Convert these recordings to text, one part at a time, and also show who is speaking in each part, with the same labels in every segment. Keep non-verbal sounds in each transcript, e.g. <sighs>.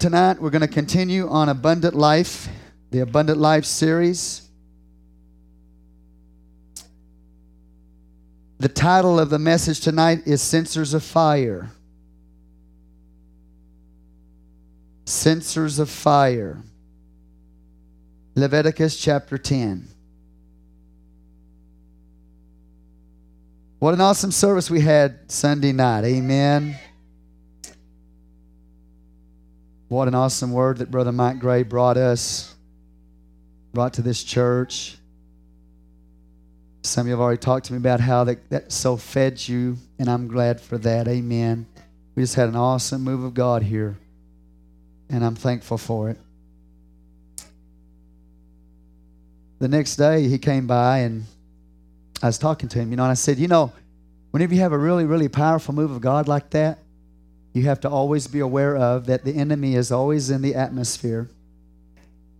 Speaker 1: Tonight, we're going to continue on Abundant Life, the Abundant Life series. The title of the message tonight is Censers of Fire. Censers of Fire. Leviticus chapter 10. What an awesome service we had Sunday night. Amen. What an awesome word that Brother Mike Gray brought us, brought to this church. Some of you have already talked to me about how that, that so fed you, and I'm glad for that. Amen. We just had an awesome move of God here, and I'm thankful for it. The next day, he came by, and I was talking to him, you know, and I said, You know, whenever you have a really, really powerful move of God like that, you have to always be aware of that the enemy is always in the atmosphere.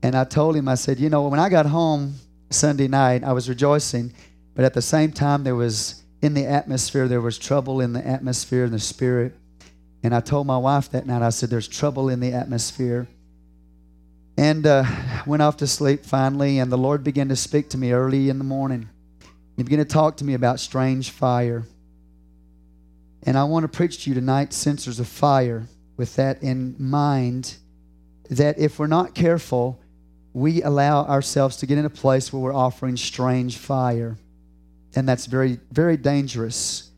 Speaker 1: And I told him, I said, you know, when I got home Sunday night, I was rejoicing, but at the same time, there was in the atmosphere, there was trouble in the atmosphere, in the spirit. And I told my wife that night, I said, there's trouble in the atmosphere. And uh, went off to sleep finally, and the Lord began to speak to me early in the morning. He began to talk to me about strange fire. And I want to preach to you tonight, Censers of Fire, with that in mind that if we're not careful, we allow ourselves to get in a place where we're offering strange fire. And that's very, very dangerous.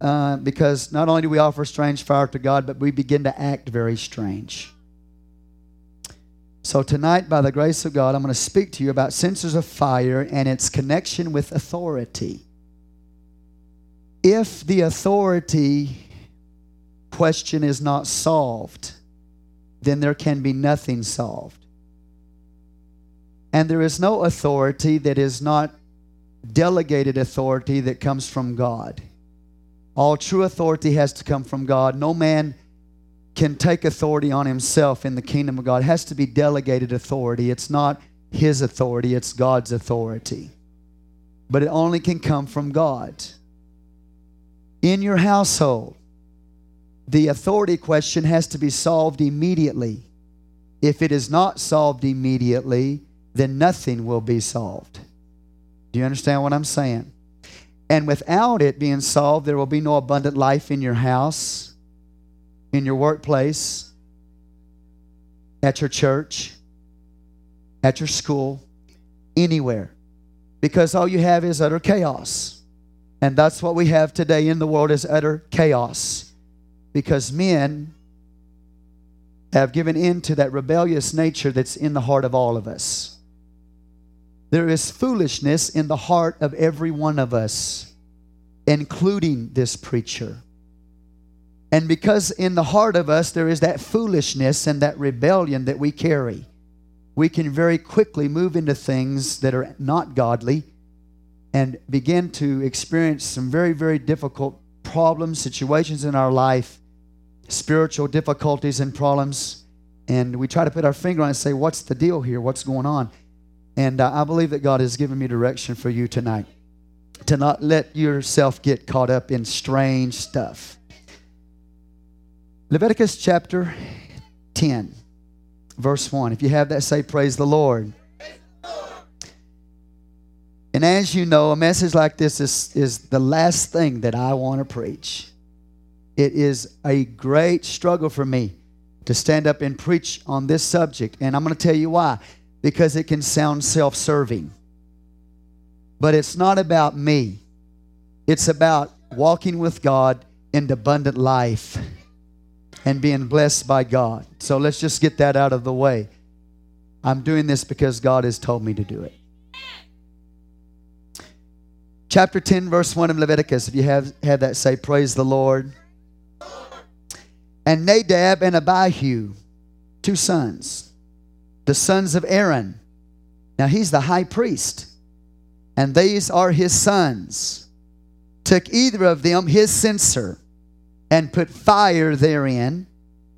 Speaker 1: Uh, because not only do we offer strange fire to God, but we begin to act very strange. So, tonight, by the grace of God, I'm going to speak to you about censers of fire and its connection with authority if the authority question is not solved, then there can be nothing solved. And there is no authority that is not delegated authority that comes from God. All true authority has to come from God. No man can take authority on himself in the kingdom of God. It has to be delegated authority. It's not his authority, it's God's authority. But it only can come from God in your household, the authority question has to be solved immediately. If it is not solved immediately, then nothing will be solved. Do you understand what I'm saying? And without it being solved, there will be no abundant life in your house, in your workplace, at your church, at your school, anywhere. Because all you have is utter chaos. And that's what we have today in the world is utter chaos because men have given in to that rebellious nature that's in the heart of all of us. There is foolishness in the heart of every one of us, including this preacher. And because in the heart of us there is that foolishness and that rebellion that we carry, we can very quickly move into things that are not godly and begin to experience some very, very difficult problems, situations in our life, spiritual difficulties and problems. And we try to put our finger on and say, What's the deal here? What's going on? And uh, I believe that God has given me direction for you tonight to not let yourself get caught up in strange stuff. Leviticus chapter 10, verse 1. If you have that, say, Praise the Lord. And as you know, a message like this is, is the last thing that I want to preach. It is a great struggle for me to stand up and preach on this subject. And I'm going to tell you why. Because it can sound self serving. But it's not about me, it's about walking with God in abundant life and being blessed by God. So let's just get that out of the way. I'm doing this because God has told me to do it. Chapter 10, verse 1 of Leviticus. If you have, had that, say, Praise the Lord. And Nadab and Abihu, two sons, the sons of Aaron. Now he's the high priest, and these are his sons. Took either of them his censer and put fire therein,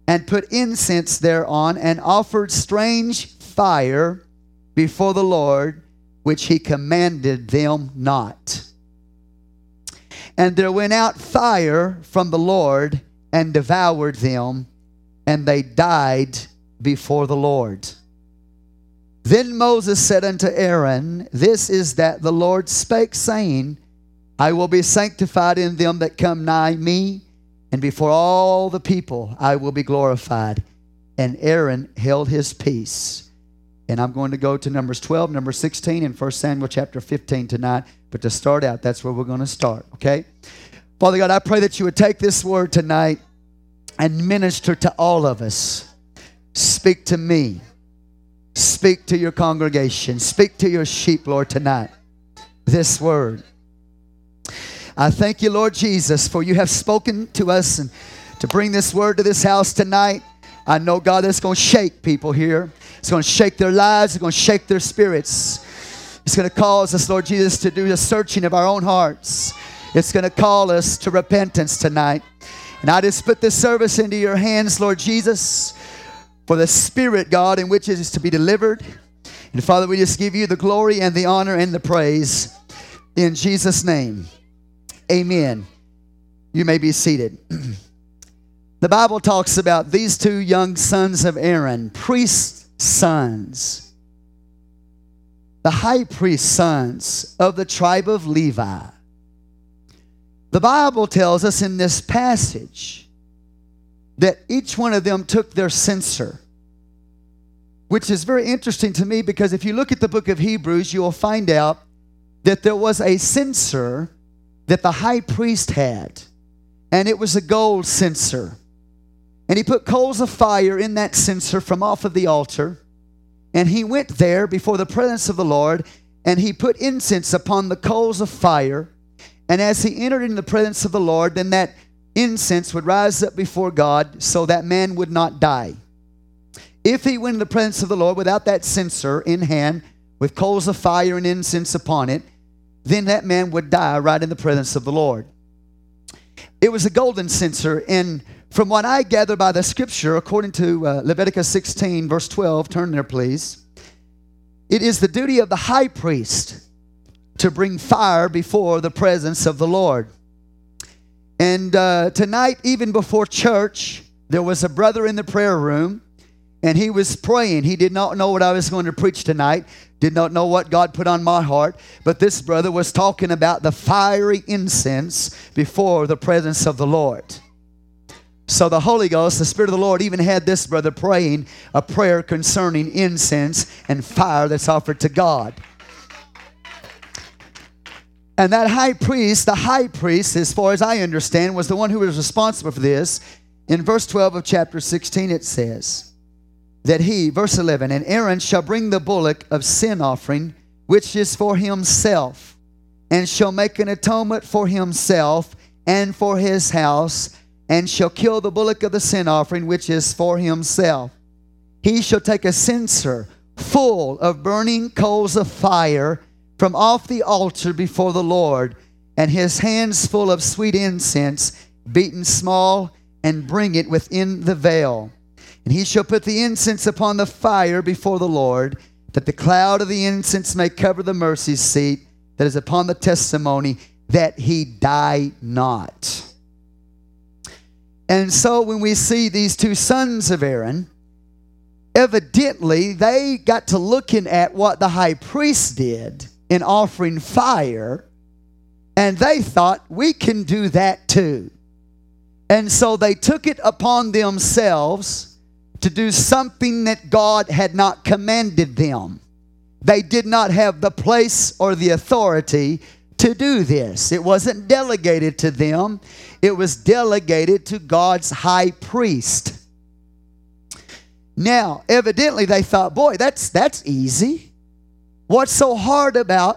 Speaker 1: and put incense thereon, and offered strange fire before the Lord which he commanded them not. And there went out fire from the Lord and devoured them, and they died before the Lord. Then Moses said unto Aaron, This is that the Lord spake, saying, I will be sanctified in them that come nigh me, and before all the people I will be glorified. And Aaron held his peace. And I'm going to go to Numbers 12, number 16, and 1 Samuel chapter 15 tonight. But to start out, that's where we're going to start, okay? Father God, I pray that you would take this word tonight and minister to all of us. Speak to me. Speak to your congregation. Speak to your sheep, Lord, tonight. This word. I thank you, Lord Jesus, for you have spoken to us and to bring this word to this house tonight. I know, God, that's going to shake people here. It's going to shake their lives, it's going to shake their spirits. It's going to cause us, Lord Jesus, to do the searching of our own hearts. It's going to call us to repentance tonight. And I just put this service into your hands, Lord Jesus, for the spirit, God, in which it is to be delivered. And Father, we just give you the glory and the honor and the praise. In Jesus' name, amen. You may be seated. <clears throat> the Bible talks about these two young sons of Aaron, priests sons, the high priest's sons of the tribe of Levi. The Bible tells us in this passage that each one of them took their censer, which is very interesting to me because if you look at the book of Hebrews, you will find out that there was a censer that the high priest had, and it was a gold censer. And he put coals of fire in that censer from off of the altar. And he went there before the presence of the Lord, and he put incense upon the coals of fire. And as he entered in the presence of the Lord, then that incense would rise up before God so that man would not die. If he went in the presence of the Lord without that censer in hand, with coals of fire and incense upon it, then that man would die right in the presence of the Lord. It was a golden censer, and from what I gather by the scripture, according to uh, Leviticus 16, verse 12, turn there please. It is the duty of the high priest to bring fire before the presence of the Lord. And uh, tonight, even before church, there was a brother in the prayer room and he was praying. He did not know what I was going to preach tonight, did not know what God put on my heart, but this brother was talking about the fiery incense before the presence of the Lord. So the Holy Ghost, the Spirit of the Lord, even had this brother praying a prayer concerning incense and fire that's offered to God. And that high priest, the high priest, as far as I understand, was the one who was responsible for this. In verse 12 of chapter 16, it says that he, verse 11, and Aaron shall bring the bullock of sin offering, which is for himself, and shall make an atonement for himself and for his house and shall kill the bullock of the sin offering, which is for himself. He shall take a censer full of burning coals of fire from off the altar before the Lord, and his hands full of sweet incense, beaten small, and bring it within the veil. And he shall put the incense upon the fire before the Lord, that the cloud of the incense may cover the mercy seat that is upon the testimony that he die not. And so when we see these two sons of Aaron, evidently they got to looking at what the high priest did in offering fire, and they thought, we can do that too. And so they took it upon themselves to do something that God had not commanded them. They did not have the place or the authority to do this. It wasn't delegated to them, it was delegated to God's high priest. Now, evidently they thought, boy, that's that's easy. What's so hard about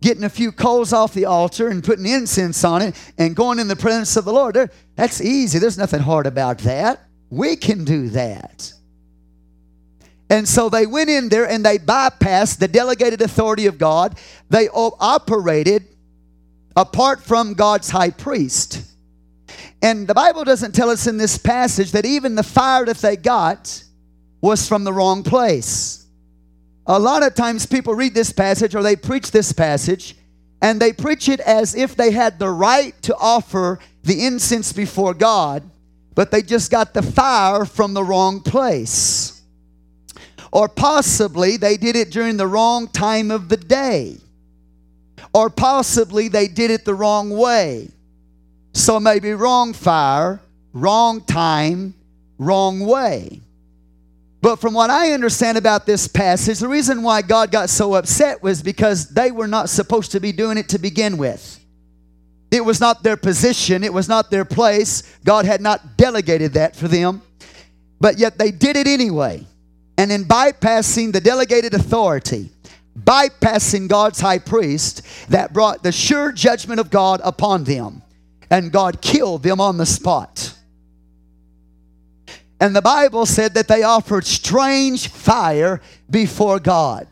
Speaker 1: getting a few coals off the altar and putting incense on it and going in the presence of the Lord? There, that's easy. There's nothing hard about that. We can do that. And so they went in there and they bypassed the delegated authority of God. They operated apart from God's high priest. And the Bible doesn't tell us in this passage that even the fire that they got was from the wrong place. A lot of times people read this passage or they preach this passage and they preach it as if they had the right to offer the incense before God, but they just got the fire from the wrong place. Or possibly they did it during the wrong time of the day. Or possibly they did it the wrong way. So maybe wrong fire, wrong time, wrong way. But from what I understand about this passage, the reason why God got so upset was because they were not supposed to be doing it to begin with. It was not their position, it was not their place. God had not delegated that for them. But yet they did it anyway. And in bypassing the delegated authority, bypassing God's high priest that brought the sure judgment of God upon them. And God killed them on the spot. And the Bible said that they offered strange fire before God.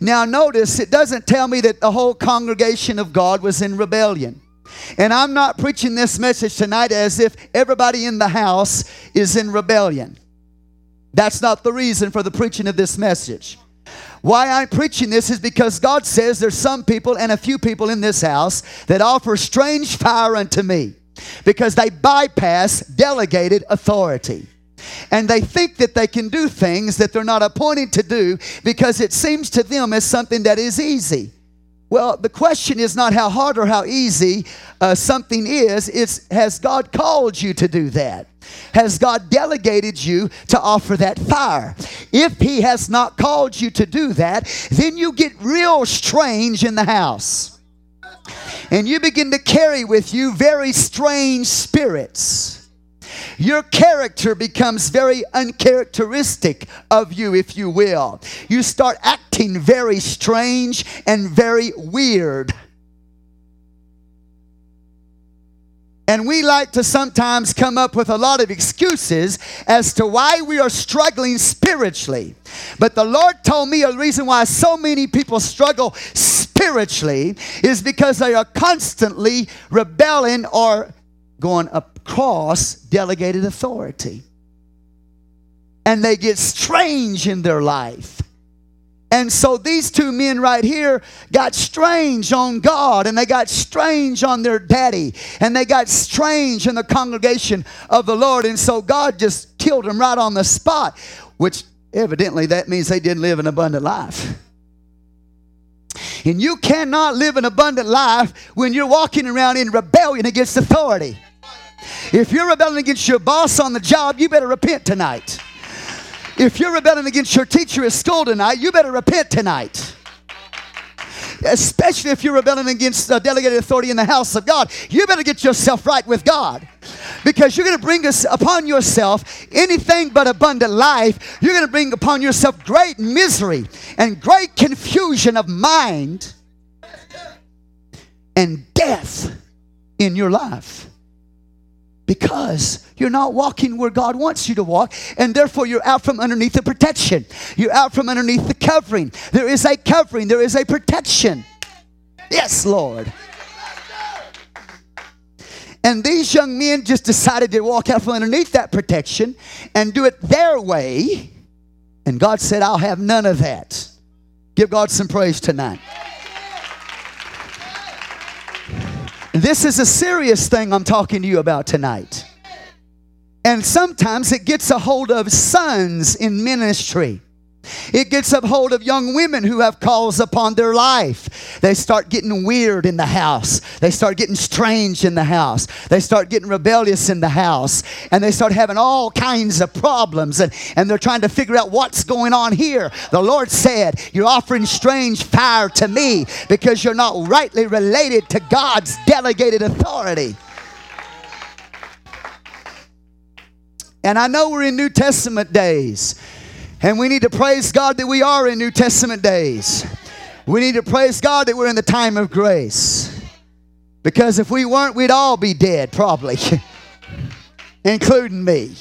Speaker 1: Now, notice it doesn't tell me that the whole congregation of God was in rebellion. And I'm not preaching this message tonight as if everybody in the house is in rebellion. That's not the reason for the preaching of this message. Why I'm preaching this is because God says there's some people and a few people in this house that offer strange fire unto me because they bypass delegated authority. And they think that they can do things that they're not appointed to do because it seems to them as something that is easy. Well, the question is not how hard or how easy uh, something is, it's has God called you to do that? Has God delegated you to offer that fire? If He has not called you to do that, then you get real strange in the house. And you begin to carry with you very strange spirits. Your character becomes very uncharacteristic of you, if you will. You start acting very strange and very weird. And we like to sometimes come up with a lot of excuses as to why we are struggling spiritually. But the Lord told me a reason why so many people struggle spiritually is because they are constantly rebelling or going up cross delegated authority. And they get strange in their life. And so these two men right here got strange on God and they got strange on their daddy and they got strange in the congregation of the Lord. And so God just killed them right on the spot, which evidently that means they didn't live an abundant life. And you cannot live an abundant life when you're walking around in rebellion against authority. If you're rebelling against your boss on the job, you better repent tonight. If you're rebelling against your teacher at school tonight, you better repent tonight. Especially if you're rebelling against the delegated authority in the house of God, you better get yourself right with God because you're going to bring us upon yourself anything but abundant life. You're going to bring upon yourself great misery and great confusion of mind and death in your life because you're not walking where God wants you to walk, and therefore you're out from underneath the protection. You're out from underneath the covering. There is a covering, there is a protection. Yes, Lord. And these young men just decided to walk out from underneath that protection and do it their way. And God said, I'll have none of that. Give God some praise tonight. This is a serious thing I'm talking to you about tonight. And sometimes it gets a hold of sons in ministry. It gets a hold of young women who have calls upon their life. They start getting weird in the house. They start getting strange in the house. They start getting rebellious in the house. And they start having all kinds of problems. And, and they're trying to figure out what's going on here. The Lord said, You're offering strange fire to me because you're not rightly related to God's delegated authority. And I know we're in New Testament days. And we need to praise God that we are in New Testament days. We need to praise God that we're in the time of grace. Because if we weren't, we'd all be dead, probably, <laughs> including me.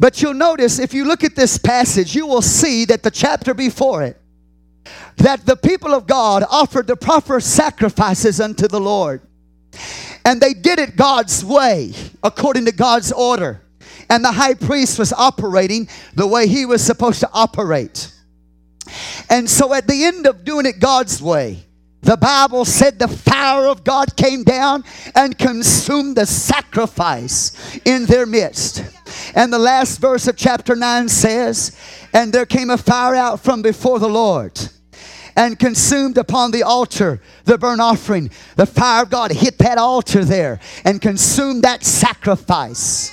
Speaker 1: But you'll notice if you look at this passage, you will see that the chapter before it, that the people of God offered the proper sacrifices unto the Lord. And they did it God's way, according to God's order and the high priest was operating the way he was supposed to operate. And so at the end of doing it God's way, the Bible said the fire of God came down and consumed the sacrifice in their midst. And the last verse of chapter 9 says, And there came a fire out from before the Lord and consumed upon the altar the burnt offering. The fire of God hit that altar there and consumed that sacrifice.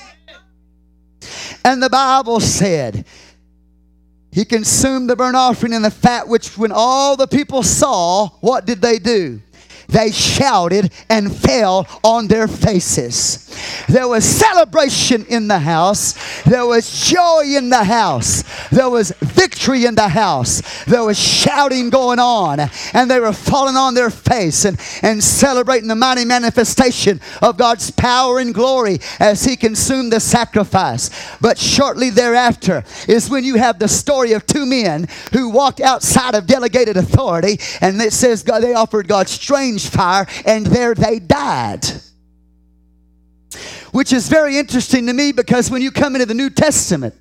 Speaker 1: And the Bible said, He consumed the burnt offering and the fat, which when all the people saw, what did they do? they shouted and fell on their faces. There was celebration in the house. There was joy in the house. There was victory in the house. There was shouting going on. And they were falling on their face and, and celebrating the mighty manifestation of God's power and glory as He consumed the sacrifice. But shortly thereafter is when you have the story of two men who walked outside of delegated authority. And it says God, they offered God strange furnace fire, and there they died. Which is very interesting to me because when you come into the New Testament,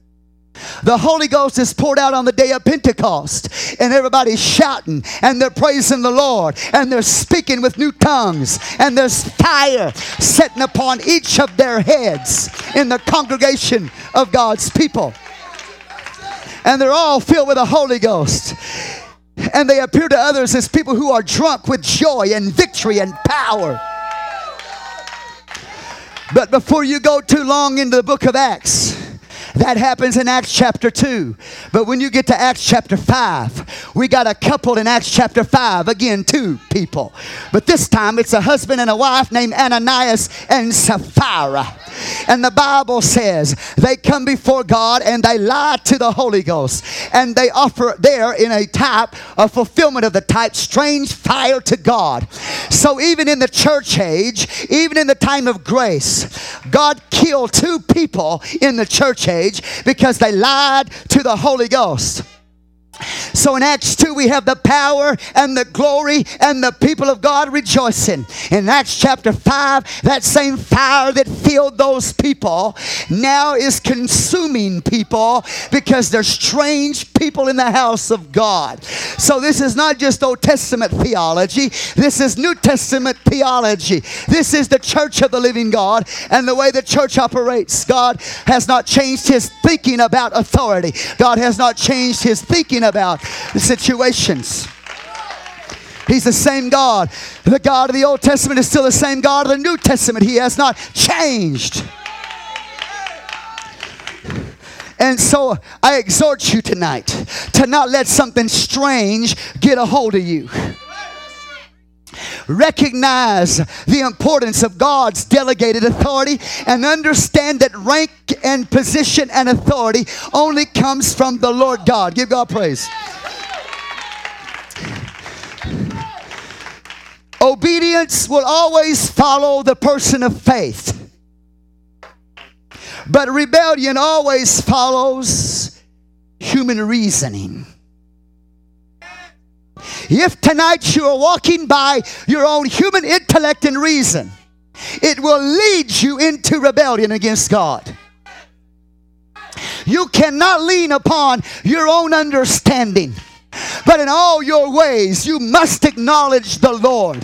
Speaker 1: the Holy Ghost is poured out on the day of Pentecost, and everybody's shouting and they're praising the Lord and they're speaking with new tongues, and there's fire setting upon each of their heads in the congregation of God's people. And they're all filled with the Holy Ghost and they appear to others as people who are drunk with joy and victory and power. But before you go too long into the book of Acts, that happens in Acts chapter 2. But when you get to Acts chapter 5, we got a couple in Acts chapter 5. Again, two people. But this time it's a husband and a wife named Ananias and Sapphira. And the Bible says they come before God and they lie to the Holy Ghost. And they offer there in a type, a fulfillment of the type, strange fire to God. So even in the church age, even in the time of grace, God killed two people in the church age because they lied to the Holy Ghost. So in Acts 2, we have the power and the glory and the people of God rejoicing. In Acts chapter 5, that same fire that filled those people now is consuming people because they're strange people in the house of God. So this is not just Old Testament theology, this is New Testament theology. This is the church of the living God and the way the church operates. God has not changed his thinking about authority, God has not changed his thinking about the situations. He's the same God. The God of the Old Testament is still the same God of the New Testament. He has not changed. And so I exhort you tonight to not let something strange get a hold of you. Recognize the importance of God's delegated authority and understand that rank and position and authority only comes from the Lord God. Give God praise. Obedience will always follow the person of faith. But rebellion always follows human reasoning. If tonight you are walking by your own human intellect and reason, it will lead you into rebellion against God. You cannot lean upon your own understanding. But in all your ways, you must acknowledge the Lord.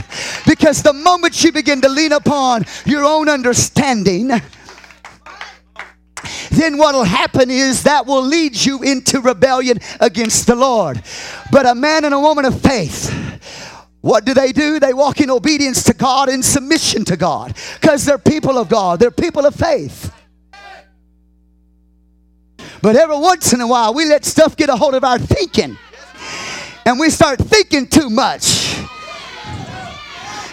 Speaker 1: Because the moment you begin to lean upon your own understanding, then what will happen is that will lead you into rebellion against the Lord. But a man and a woman of faith, what do they do? They walk in obedience to God and submission to God because they're people of God, they're people of faith. But every once in a while, we let stuff get a hold of our thinking and we start thinking too much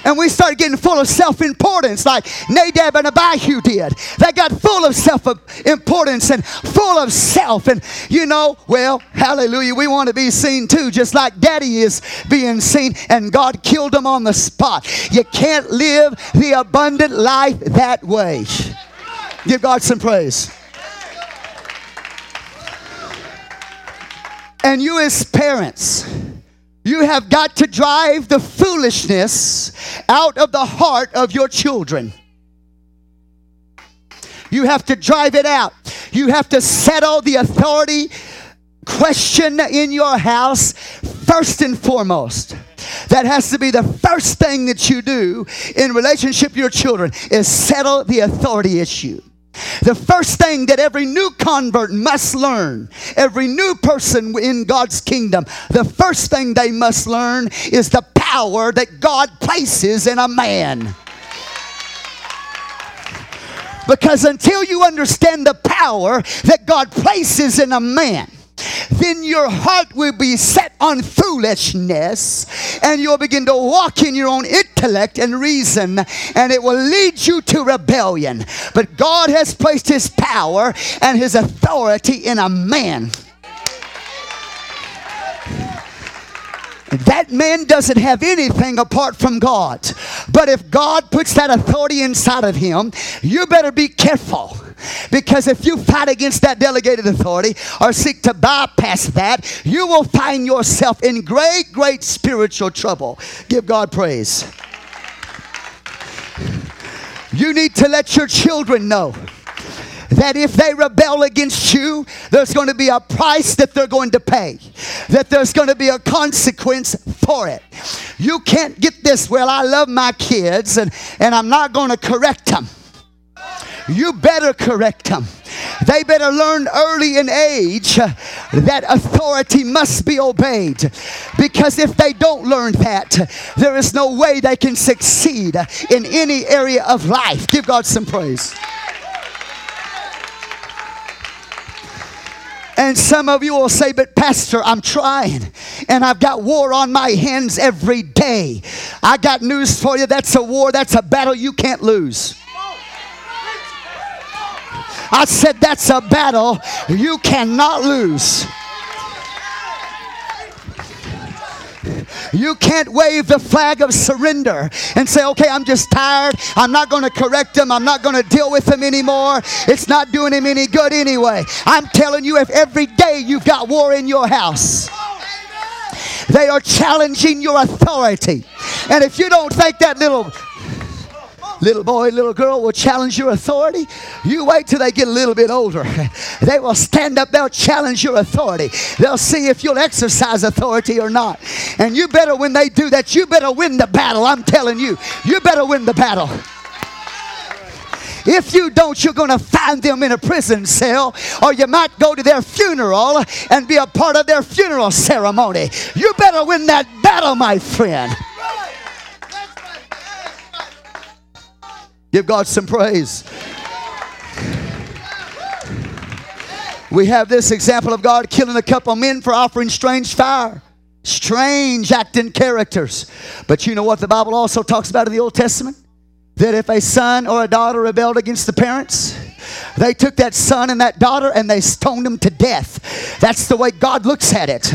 Speaker 1: and we started getting full of self importance, like Nadab and Abihu did. They got full of self importance and full of self. And you know, well, hallelujah, we want to be seen too, just like daddy is being seen, and God killed them on the spot. You can't live the abundant life that way. Give God some praise. And you, as parents, you have got to drive the foolishness out of the heart of your children. You have to drive it out. You have to settle the authority question in your house first and foremost. That has to be the first thing that you do in relationship to your children is settle the authority issue. The first thing that every new convert must learn, every new person in God's kingdom, the first thing they must learn is the power that God places in a man. Because until you understand the power that God places in a man, then your heart will be set on foolishness and you'll begin to walk in your own intellect and reason and it will lead you to rebellion. But God has placed his power and his authority in a man. That man doesn't have anything apart from God. But if God puts that authority inside of him, you better be careful. Because if you fight against that delegated authority or seek to bypass that, you will find yourself in great, great spiritual trouble. Give God praise. You need to let your children know that if they rebel against you, there's going to be a price that they're going to pay, that there's going to be a consequence for it. You can't get this, well, I love my kids and, and I'm not going to correct them. You better correct them. They better learn early in age uh, that authority must be obeyed. Because if they don't learn that, there is no way they can succeed in any area of life. Give God some praise. And some of you will say, But Pastor, I'm trying and I've got war on my hands every day. I got news for you that's a war, that's a battle you can't lose. I said, That's a battle you cannot lose. You can't wave the flag of surrender and say, okay, I'm just tired. I'm not going to correct him. I'm not going to deal with him anymore. It's not doing him any good anyway. I'm telling you, if every day you've got war in your house, they are challenging your authority. And if you don't think that little Little boy, little girl will challenge your authority. You wait till they get a little bit older. <laughs> They will stand up, they'll challenge your authority. They'll see if you'll exercise authority or not. And you better, when they do that, you better win the battle. I'm telling you, you better win the battle. If you don't, you're going to find them in a prison cell, or you might go to their funeral and be a part of their funeral ceremony. You better win that battle, my friend. Give God some praise. We have this example of God killing a couple men for offering strange fire, strange acting characters. But you know what the Bible also talks about in the Old Testament? That if a son or a daughter rebelled against the parents, they took that son and that daughter and they stoned them to death. That's the way God looks at it.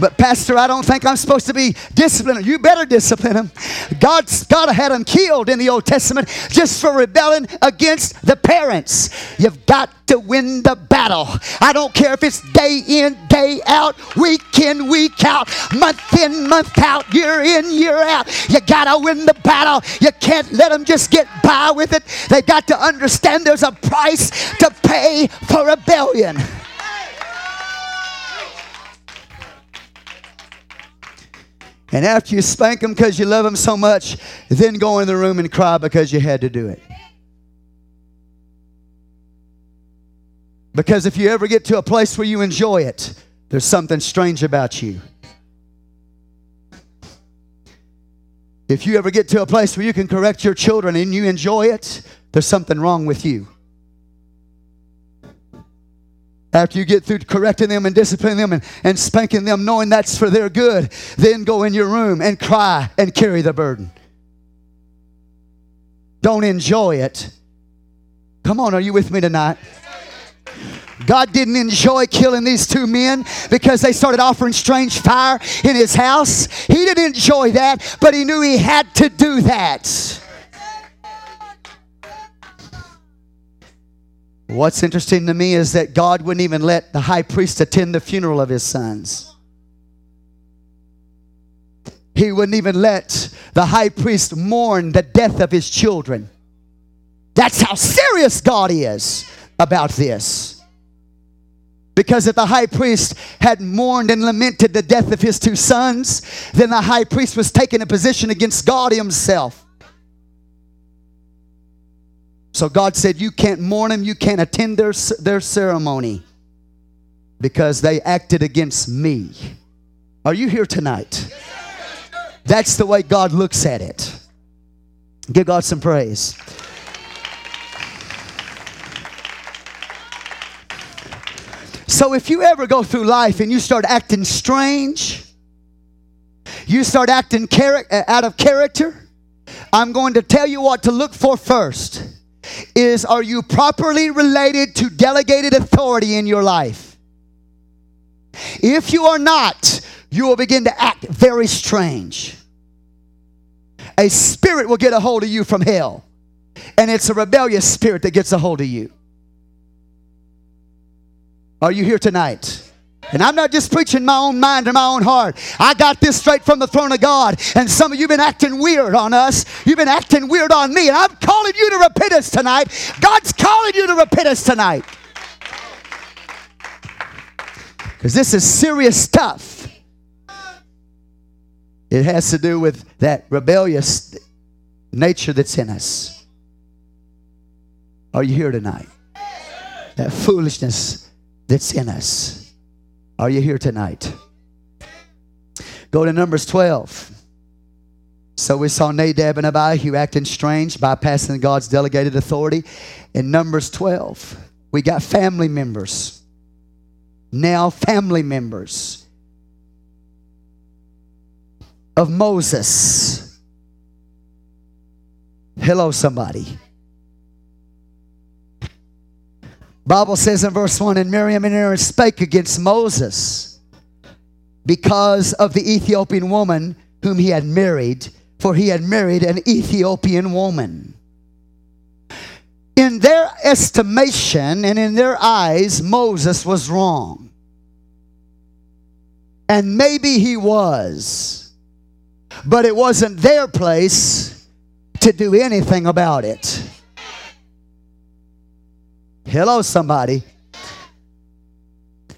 Speaker 1: But, Pastor, I don't think I'm supposed to be disciplining. You better discipline him. God's, God had him killed in the Old Testament just for rebelling against the parents. You've got to win the battle. I don't care if it's day in, day out, week in, week out, month in, month out, year in, year out. You gotta win the battle. You can't let them just get by with it. They got to understand there's a price to pay for rebellion. And after you spank them because you love them so much, then go in the room and cry because you had to do it. Because if you ever get to a place where you enjoy it, there's something strange about you. If you ever get to a place where you can correct your children and you enjoy it, there's something wrong with you. After you get through correcting them and disciplining them and, and spanking them, knowing that's for their good, then go in your room and cry and carry the burden. Don't enjoy it. Come on, are you with me tonight? God didn't enjoy killing these two men because they started offering strange fire in his house. He didn't enjoy that, but he knew he had to do that. What's interesting to me is that God wouldn't even let the high priest attend the funeral of his sons. He wouldn't even let the high priest mourn the death of his children. That's how serious God is about this. Because if the high priest had mourned and lamented the death of his two sons, then the high priest was taking a position against God himself. So God said, You can't mourn them, you can't attend their, their ceremony because they acted against me. Are you here tonight? That's the way God looks at it. Give God some praise. So if you ever go through life and you start acting strange, you start acting char- uh, out of character, I'm going to tell you what to look for first is are you properly related to delegated authority in your life? If you are not, you will begin to act very strange. A spirit will get a hold of you from hell, and it's a rebellious spirit that gets a hold of you. Are you here tonight? And I'm not just preaching my own mind or my own heart. I got this straight from the throne of God. And some of you have been acting weird on us. You've been acting weird on me. And I'm calling you to repent us tonight. God's calling you to repent us tonight. Because this is serious stuff. It has to do with that rebellious nature that's in us. Are you here tonight? That foolishness that's in us. Are you here tonight? Go to Numbers 12. So we saw Nadab and Abihu acting strange, bypassing God's delegated authority. In Numbers 12, we got family members. Now, family members of Moses. Hello, somebody. Bible says in verse 1 And Miriam and Aaron spake against Moses because of the Ethiopian woman whom he had married, for he had married an Ethiopian woman. In their estimation and in their eyes, Moses was wrong. And maybe he was, but it wasn't their place to do anything about it. Hello, somebody.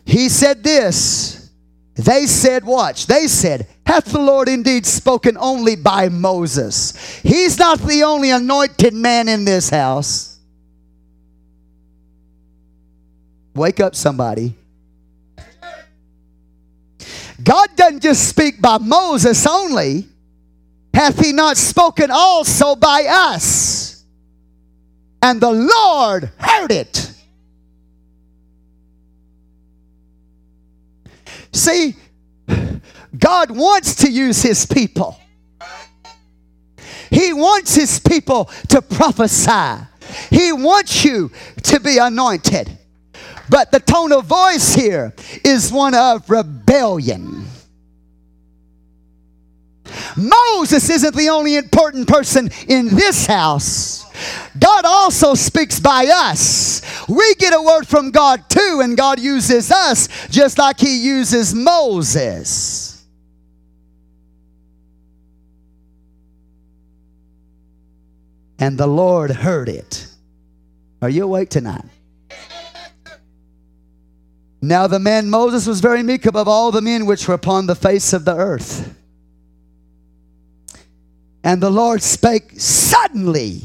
Speaker 1: He said this. They said, Watch, they said, Hath the Lord indeed spoken only by Moses? He's not the only anointed man in this house. Wake up, somebody. God doesn't just speak by Moses only, hath he not spoken also by us? and the Lord heard it. See, God wants to use his people. He wants his people to prophesy. He wants you to be anointed. But the tone of voice here is one of rebellion. Moses isn't the only important person in this house. God also speaks by us. We get a word from God too, and God uses us just like He uses Moses. And the Lord heard it. Are you awake tonight? Now the man Moses was very meek above all the men which were upon the face of the earth. And the Lord spake suddenly.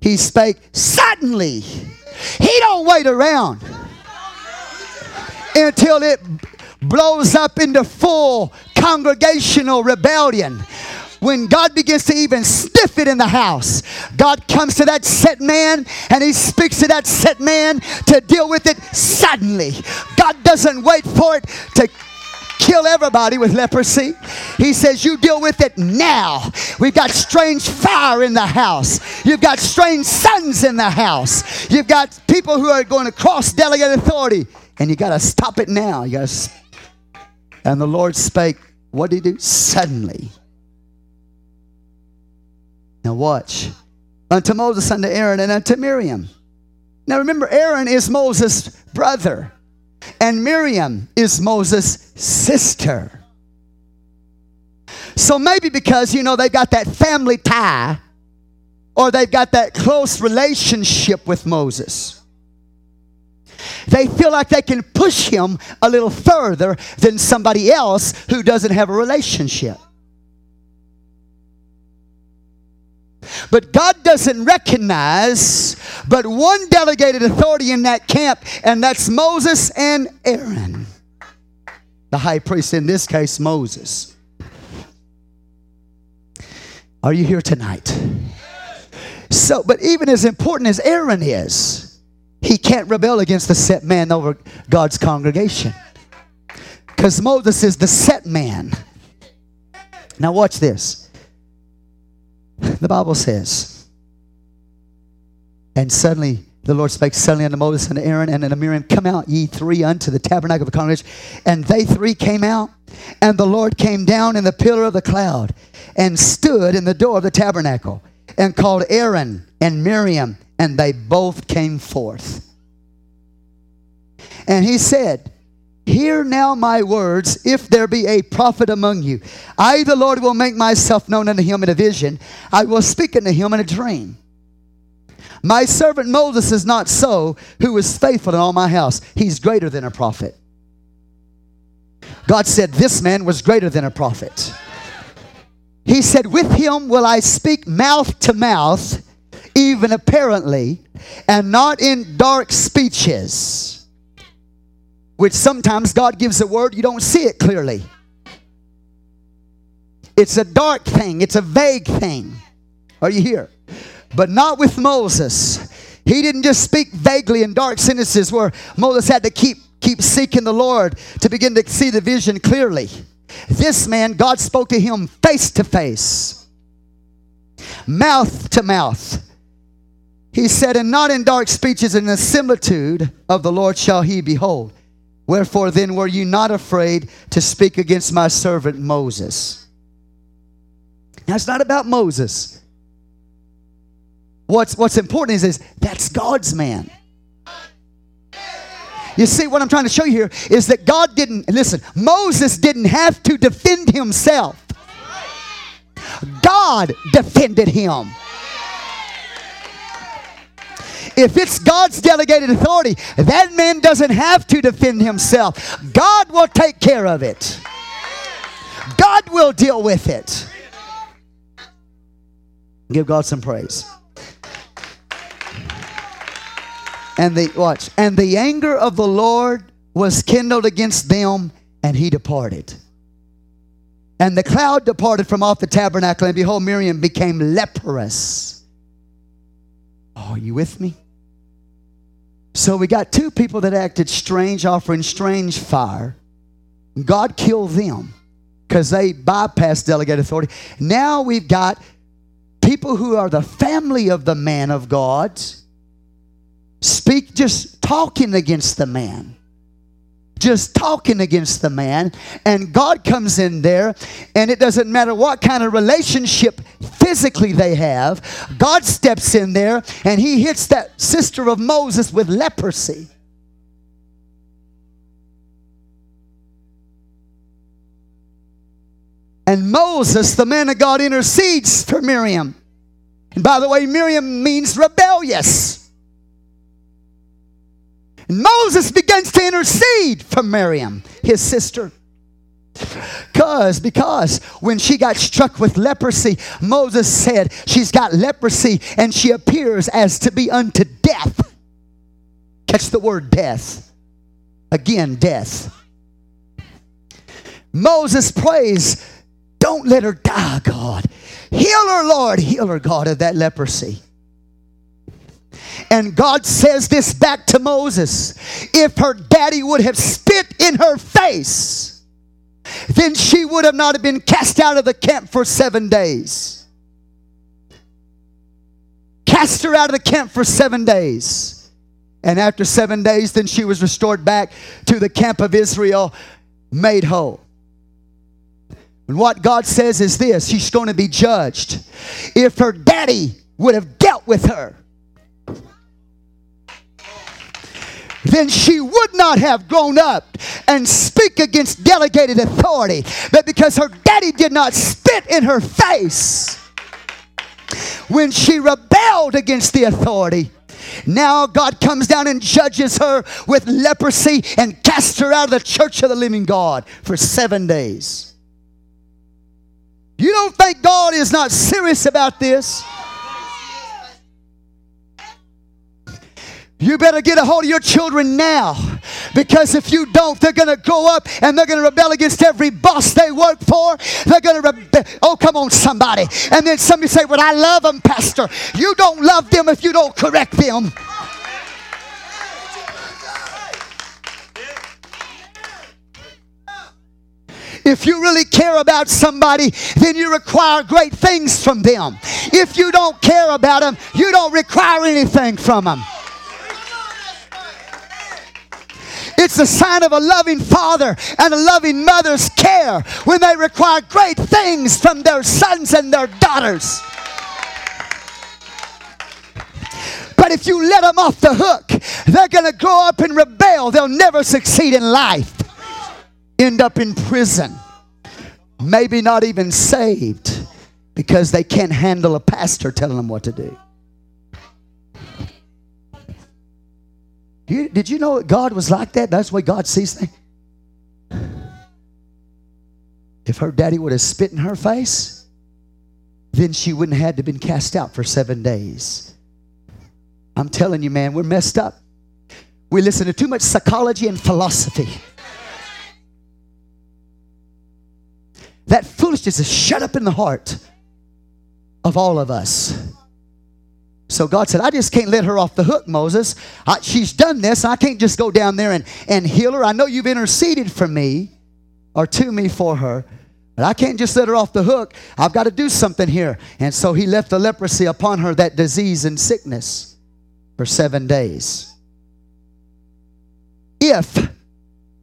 Speaker 1: He spake suddenly. He don't wait around until it blows up into full congregational rebellion. When God begins to even sniff it in the house, God comes to that set man and he speaks to that set man to deal with it suddenly. God doesn't wait for it to kill everybody with leprosy. He says, You deal with it now. We've got strange fire in the house. You've got strange sons in the house. You've got people who are going to cross delegate authority. And you got to stop it now. Yes. And the Lord spake, What did he do? Suddenly. Now watch. Unto Moses, unto Aaron, and unto Miriam. Now remember, Aaron is Moses' brother. And Miriam is Moses' sister. So maybe because, you know, they've got that family tie or they've got that close relationship with Moses. They feel like they can push him a little further than somebody else who doesn't have a relationship. But God doesn't recognize but one delegated authority in that camp, and that's Moses and Aaron. The high priest, in this case, Moses. Are you here tonight? So, but even as important as Aaron is, he can't rebel against the set man over God's congregation. Because Moses is the set man. Now, watch this. The Bible says, and suddenly the Lord spake suddenly unto Moses and Aaron and unto Miriam, Come out, ye three, unto the tabernacle of the congregation. And they three came out, and the Lord came down in the pillar of the cloud and stood in the door of the tabernacle and called Aaron and Miriam, and they both came forth. And he said, Hear now my words, if there be a prophet among you. I, the Lord, will make myself known unto him in a vision, I will speak unto him in a dream. My servant Moses is not so, who is faithful in all my house. He's greater than a prophet. God said, This man was greater than a prophet. He said, With him will I speak mouth to mouth, even apparently, and not in dark speeches. Which sometimes God gives a word, you don't see it clearly. It's a dark thing, it's a vague thing. Are you here? but not with Moses. He didn't just speak vaguely in dark sentences where Moses had to keep keep seeking the Lord to begin to see the vision clearly. This man, God spoke to him face to face, mouth to mouth. He said, And not in dark speeches, in the similitude of the Lord shall he behold. Wherefore then were you not afraid to speak against my servant Moses? Now it's not about Moses. What's, what's important is, is that's God's man. You see, what I'm trying to show you here is that God didn't, listen, Moses didn't have to defend himself. God defended him. If it's God's delegated authority, that man doesn't have to defend himself. God will take care of it, God will deal with it. Give God some praise. And the watch. And the anger of the Lord was kindled against them, and he departed. And the cloud departed from off the tabernacle, and behold, Miriam became leprous. are you with me? So we got two people that acted strange, offering strange fire. God killed them because they bypassed delegate authority. Now we've got people who are the family of the man of God speak just talking against the man just talking against the man and god comes in there and it doesn't matter what kind of relationship physically they have god steps in there and he hits that sister of moses with leprosy and moses the man of god intercedes for miriam and by the way miriam means rebellious Moses begins to intercede for Miriam, his sister. Because, because when she got struck with leprosy, Moses said she's got leprosy and she appears as to be unto death. Catch the word death. Again, death. Moses prays, Don't let her die, God. Heal her, Lord. Heal her, God, of that leprosy. And God says this back to Moses if her daddy would have spit in her face, then she would have not have been cast out of the camp for seven days. Cast her out of the camp for seven days. And after seven days, then she was restored back to the camp of Israel, made whole. And what God says is this she's going to be judged. If her daddy would have dealt with her, then she would not have grown up and speak against delegated authority. But because her daddy did not spit in her face when she rebelled against the authority, now God comes down and judges her with leprosy and casts her out of the church of the living God for seven days. You don't think God is not serious about this? You better get a hold of your children now because if you don't, they're going to go up and they're going to rebel against every boss they work for. They're going to rebel. Oh, come on, somebody. And then somebody say, Well, I love them, Pastor. You don't love them if you don't correct them. If you really care about somebody, then you require great things from them. If you don't care about them, you don't require anything from them. It's a sign of a loving father and a loving mother's care when they require great things from their sons and their daughters. But if you let them off the hook, they're going to grow up and rebel. They'll never succeed in life, end up in prison, maybe not even saved because they can't handle a pastor telling them what to do. You, did you know that God was like that? That's the way God sees things. If her daddy would have spit in her face, then she wouldn't have had to have been cast out for seven days. I'm telling you, man, we're messed up. We listen to too much psychology and philosophy. That foolishness is shut up in the heart of all of us. So God said, I just can't let her off the hook, Moses. I, she's done this. I can't just go down there and, and heal her. I know you've interceded for me or to me for her, but I can't just let her off the hook. I've got to do something here. And so he left the leprosy upon her, that disease and sickness, for seven days. If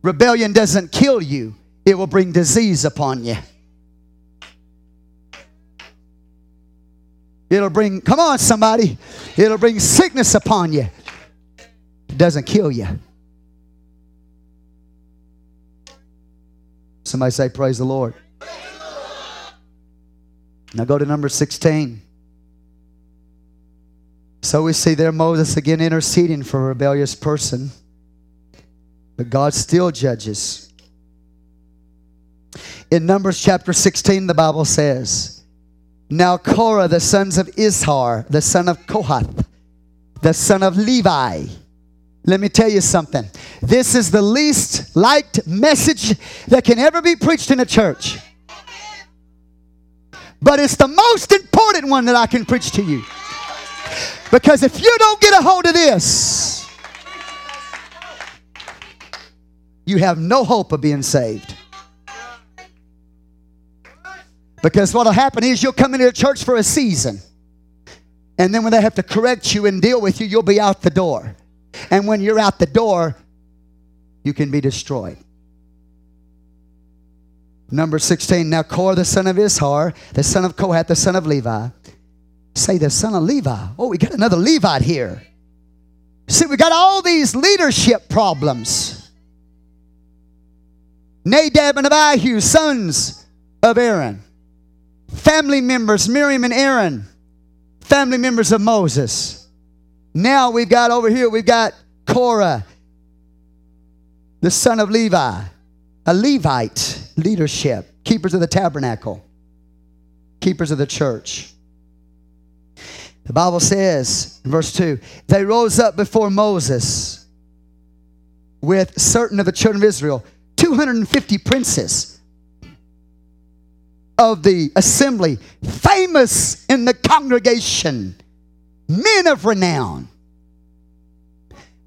Speaker 1: rebellion doesn't kill you, it will bring disease upon you. It'll bring, come on, somebody. It'll bring sickness upon you. It doesn't kill you. Somebody say, Praise the Lord. Praise the Lord. Now go to number 16. So we see there Moses again interceding for a rebellious person, but God still judges. In Numbers chapter 16, the Bible says, now Korah, the sons of Izhar, the son of Kohath, the son of Levi. Let me tell you something. This is the least liked message that can ever be preached in a church. But it's the most important one that I can preach to you. Because if you don't get a hold of this, you have no hope of being saved. Because what'll happen is you'll come into the church for a season. And then when they have to correct you and deal with you, you'll be out the door. And when you're out the door, you can be destroyed. Number 16. Now Kor, the son of Izhar, the son of Kohath, the son of Levi. Say, the son of Levi. Oh, we got another Levite here. See, we got all these leadership problems. Nadab and Abihu, sons of Aaron family members, Miriam and Aaron, family members of Moses. Now we've got over here, we've got Korah, the son of Levi, a Levite, leadership, keepers of the tabernacle, keepers of the church. The Bible says in verse 2 they rose up before Moses with certain of the children of Israel, 250 princes of the assembly, famous in the congregation, men of renown,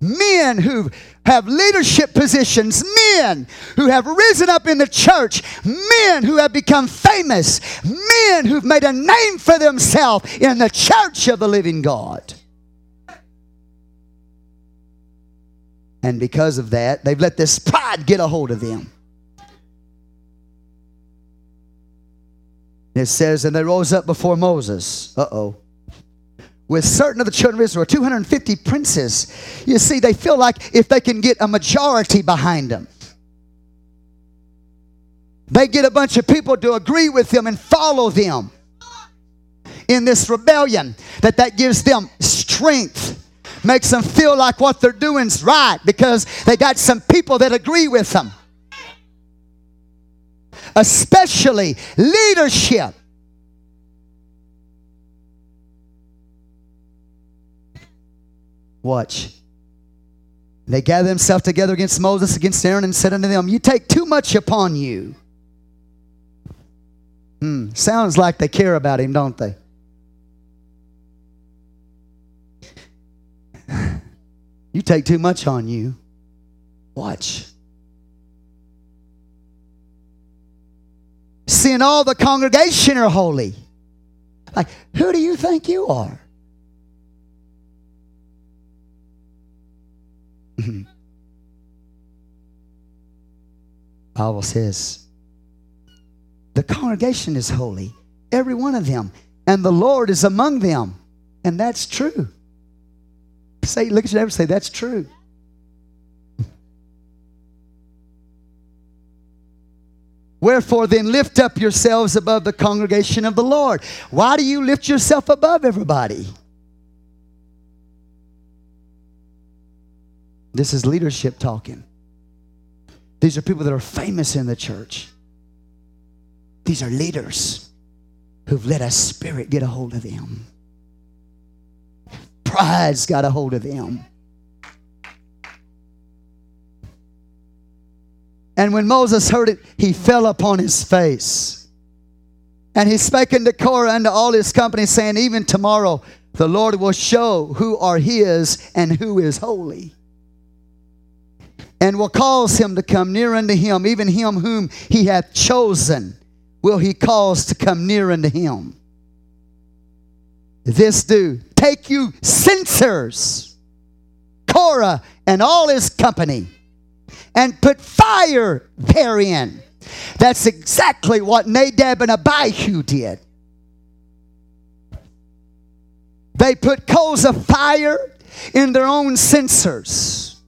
Speaker 1: men who have leadership positions, men who have risen up in the church, men who have become famous, men who've made a name for themselves in the church of the living God. And because of that, they've let this pride get a hold of them. It says, And they rose up before Moses. Uh oh. With certain of the children of Israel, 250 princes. You see, they feel like if they can get a majority behind them, they get a bunch of people to agree with them and follow them in this rebellion, that that gives them strength makes them feel like what they're doing's right because they got some people that agree with them especially leadership. Watch. They gather themselves together against Moses, against Aaron, and said unto them, You take too much upon you. Hmm, sounds like they care about him, don't they? <laughs> You take too much on you. Watch. seeing all the congregation are holy. Like, who do you think you are? <laughs> Bible says the congregation is holy, every one of them, and the Lord is among them. And that's true. Say, look at your neighbor say, that's true. Wherefore then lift up yourselves above the congregation of the Lord. Why do you lift yourself above everybody? This is leadership talking. These are people that are famous in the church. These are leaders who've let a spirit get a hold of them. Pride's got a hold of them. And when Moses heard it, he fell upon his face. And he spake unto Korah and to all his company, saying, Even tomorrow the Lord will show who are his and who is holy, and will cause him to come near unto him, even him whom he hath chosen will he cause to come near unto him. This do take you censers, Korah and all his company and put fire therein. That's exactly what Nadab and Abihu did. They put coals of fire in their own censers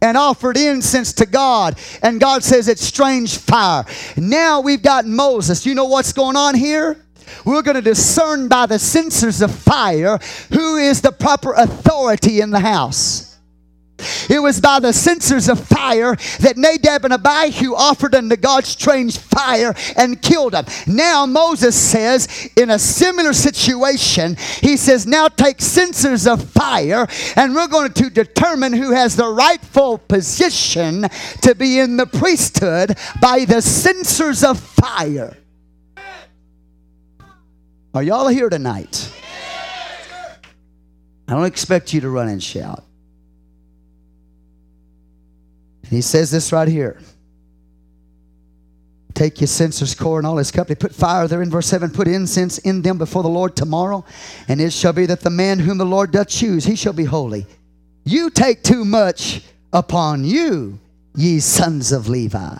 Speaker 1: and offered incense to God. And God says it's strange fire. Now we've got Moses. You know what's going on here? We're going to discern by the censers of fire who is the proper authority in the house. It was by the censers of fire that Nadab and Abihu offered unto God strange fire and killed them. Now Moses says, in a similar situation, he says, Now take censers of fire, and we're going to determine who has the rightful position to be in the priesthood by the censers of fire. Are y'all here tonight? I don't expect you to run and shout he says this right here. Take your censer's Korah and all his They put fire therein. Verse 7 Put incense in them before the Lord tomorrow, and it shall be that the man whom the Lord doth choose, he shall be holy. You take too much upon you, ye sons of Levi.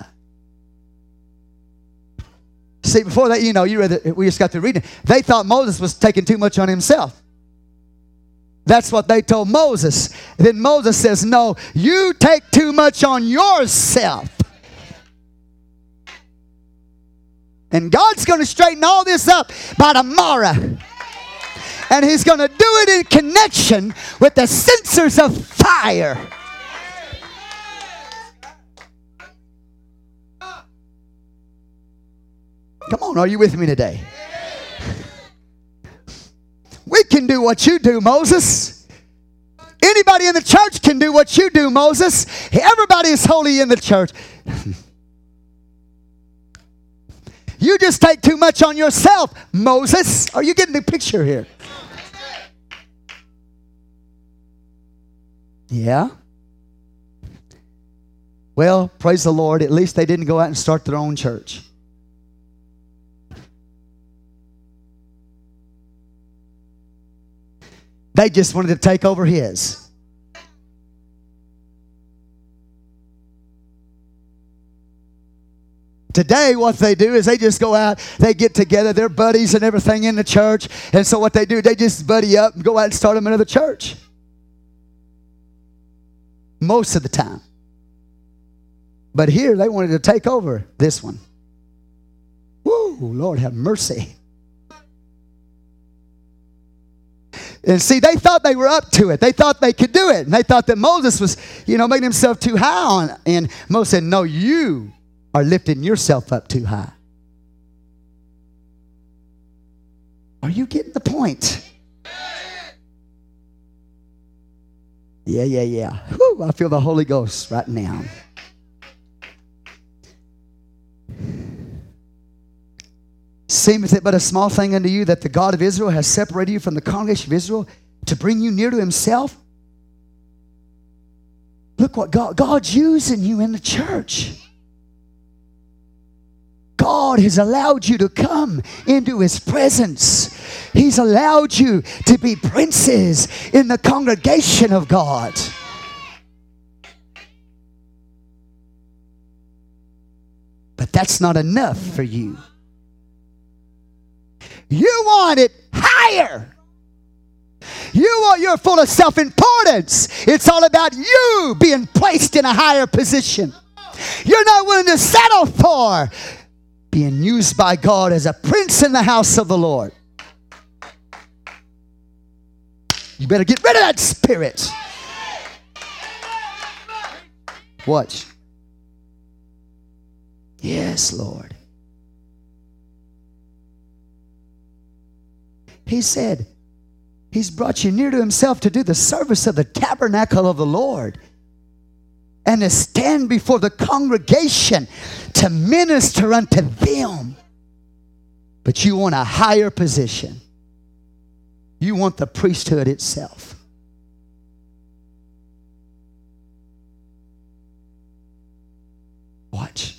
Speaker 1: See, before that, you know, you read we just got through reading. They thought Moses was taking too much on himself. That's what they told Moses. Then Moses says, No, you take too much on yourself. And God's going to straighten all this up by tomorrow. And He's going to do it in connection with the censers of fire. Come on, are you with me today? can do what you do, Moses. Anybody in the church can do what you do, Moses. Everybody is holy in the church. <laughs> you just take too much on yourself, Moses. Are you getting the picture here? Yeah. Well, praise the Lord. At least they didn't go out and start their own church. They just wanted to take over his. Today, what they do is they just go out, they get together, their buddies and everything in the church. And so, what they do, they just buddy up and go out and start them another church. Most of the time. But here, they wanted to take over this one. Woo! Lord have mercy. And see, they thought they were up to it. They thought they could do it. And they thought that Moses was, you know, making himself too high on. And Moses said, No, you are lifting yourself up too high. Are you getting the point? Yeah, yeah, yeah. Whew, I feel the Holy Ghost right now. Seemeth it but a small thing unto you that the God of Israel has separated you from the congregation of Israel to bring you near to himself? Look what God, God's using you in the church. God has allowed you to come into his presence. He's allowed you to be princes in the congregation of God. But that's not enough for you. You want it higher. You are you're full of self-importance. It's all about you being placed in a higher position. You're not willing to settle for being used by God as a prince in the house of the Lord. You better get rid of that spirit. Watch. Yes, Lord. He said, He's brought you near to Himself to do the service of the tabernacle of the Lord and to stand before the congregation to minister unto them. But you want a higher position, you want the priesthood itself. Watch.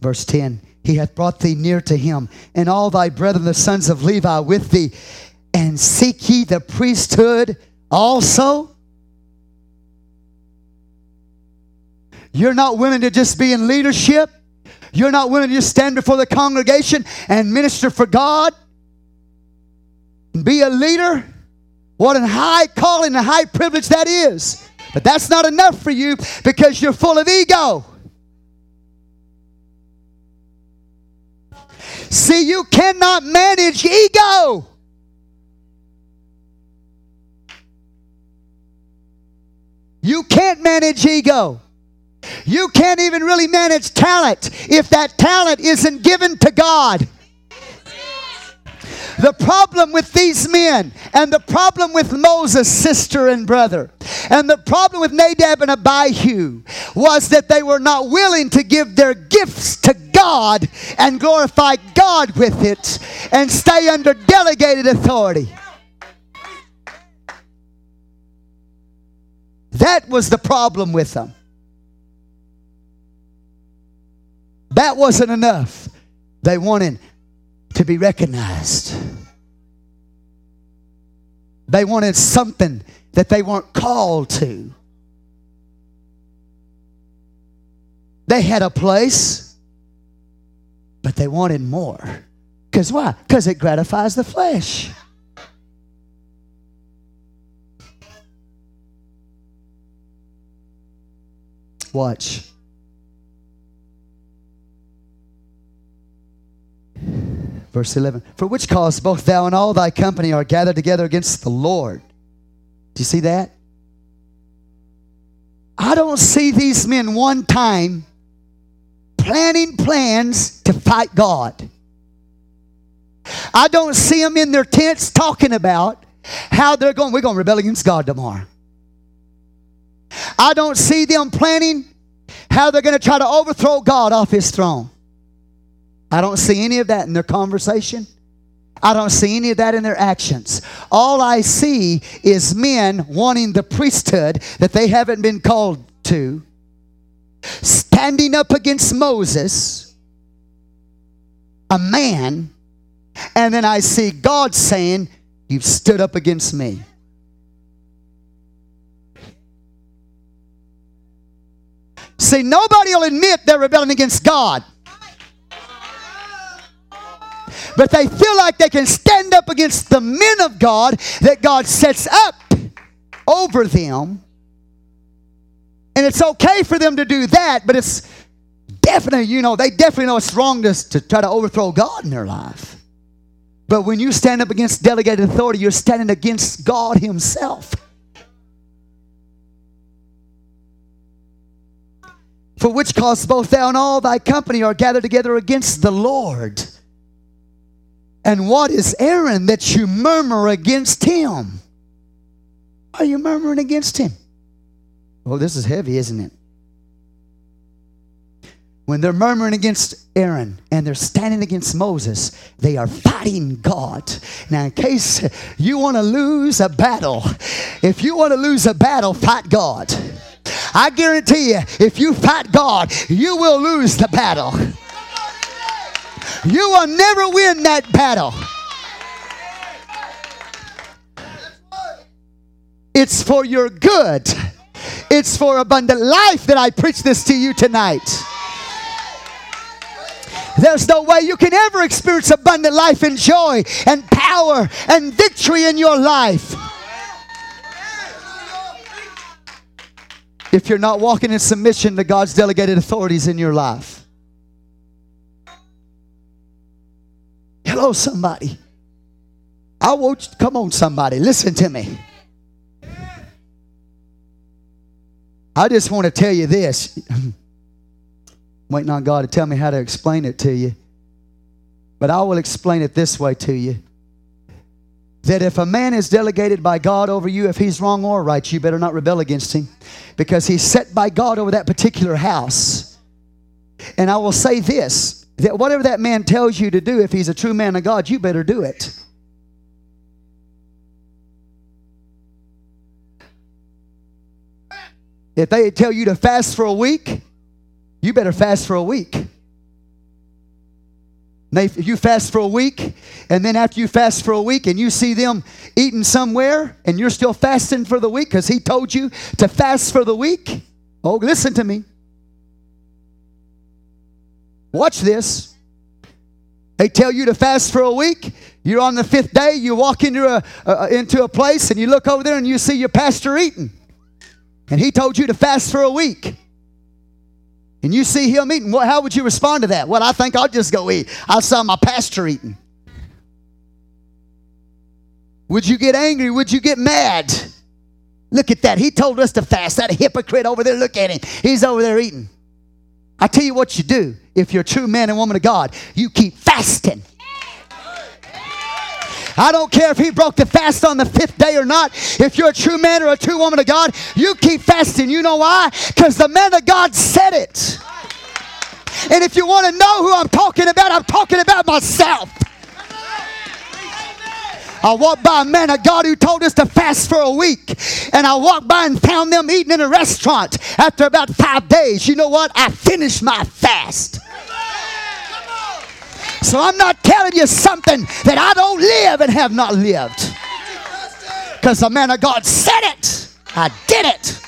Speaker 1: Verse 10 he hath brought thee near to him, and all thy brethren, the sons of Levi, with thee. And seek ye the priesthood also? You're not willing to just be in leadership. You're not willing to just stand before the congregation and minister for God. Be a leader. What a high calling, a high privilege that is. But that's not enough for you because you're full of ego. See, you cannot manage ego. You can't manage ego. You can't even really manage talent if that talent isn't given to God. The problem with these men and the problem with Moses' sister and brother and the problem with Nadab and Abihu was that they were not willing to give their gifts to God and glorify God with it and stay under delegated authority. That was the problem with them. That wasn't enough. They wanted to be recognized. They wanted something that they weren't called to. They had a place, but they wanted more. Because why? Because it gratifies the flesh. Watch. Verse 11 For which cause both thou and all thy company are gathered together against the Lord. Do you see that? I don't see these men one time planning plans to fight God. I don't see them in their tents talking about how they're going, we're going to rebel against God tomorrow. I don't see them planning how they're going to try to overthrow God off his throne. I don't see any of that in their conversation. I don't see any of that in their actions. All I see is men wanting the priesthood that they haven't been called to, standing up against Moses, a man, and then I see God saying, You've stood up against me. See, nobody will admit they're rebelling against God but they feel like they can stand up against the men of God that God sets up over them. And it's okay for them to do that, but it's definitely, you know, they definitely know it's wrong to, to try to overthrow God in their life. But when you stand up against delegated authority, you're standing against God Himself. For which cause both thou and all thy company are gathered together against the Lord. And what is Aaron that you murmur against him? Are you murmuring against him? Well, this is heavy, isn't it? When they're murmuring against Aaron and they're standing against Moses, they are fighting God. Now, in case you want to lose a battle, if you want to lose a battle, fight God. I guarantee you, if you fight God, you will lose the battle. You will never win that battle. It's for your good. It's for abundant life that I preach this to you tonight. There's no way you can ever experience abundant life and joy and power and victory in your life if you're not walking in submission to God's delegated authorities in your life. Hello, somebody. I want you, come on, somebody. Listen to me. I just want to tell you this. <laughs> Waiting on God to tell me how to explain it to you. But I will explain it this way to you that if a man is delegated by God over you, if he's wrong or right, you better not rebel against him because he's set by God over that particular house. And I will say this that whatever that man tells you to do, if he's a true man of God, you better do it. If they tell you to fast for a week, you better fast for a week. If you fast for a week, and then after you fast for a week and you see them eating somewhere and you're still fasting for the week because he told you to fast for the week. Oh, listen to me. Watch this. They tell you to fast for a week. You're on the fifth day. You walk into a, into a place and you look over there and you see your pastor eating. And he told you to fast for a week. And you see him eating. What, how would you respond to that? Well, I think I'll just go eat. I saw my pastor eating. Would you get angry? Would you get mad? Look at that. He told us to fast. That hypocrite over there, look at him. He's over there eating. I tell you what you do if you're a true man and woman of God, you keep fasting. I don't care if he broke the fast on the fifth day or not. If you're a true man or a true woman of God, you keep fasting. You know why? Because the man of God said it. And if you want to know who I'm talking about, I'm talking about myself. I walked by a man of God who told us to fast for a week. And I walked by and found them eating in a restaurant after about five days. You know what? I finished my fast. So I'm not telling you something that I don't live and have not lived. Because the man of God said it. I did it.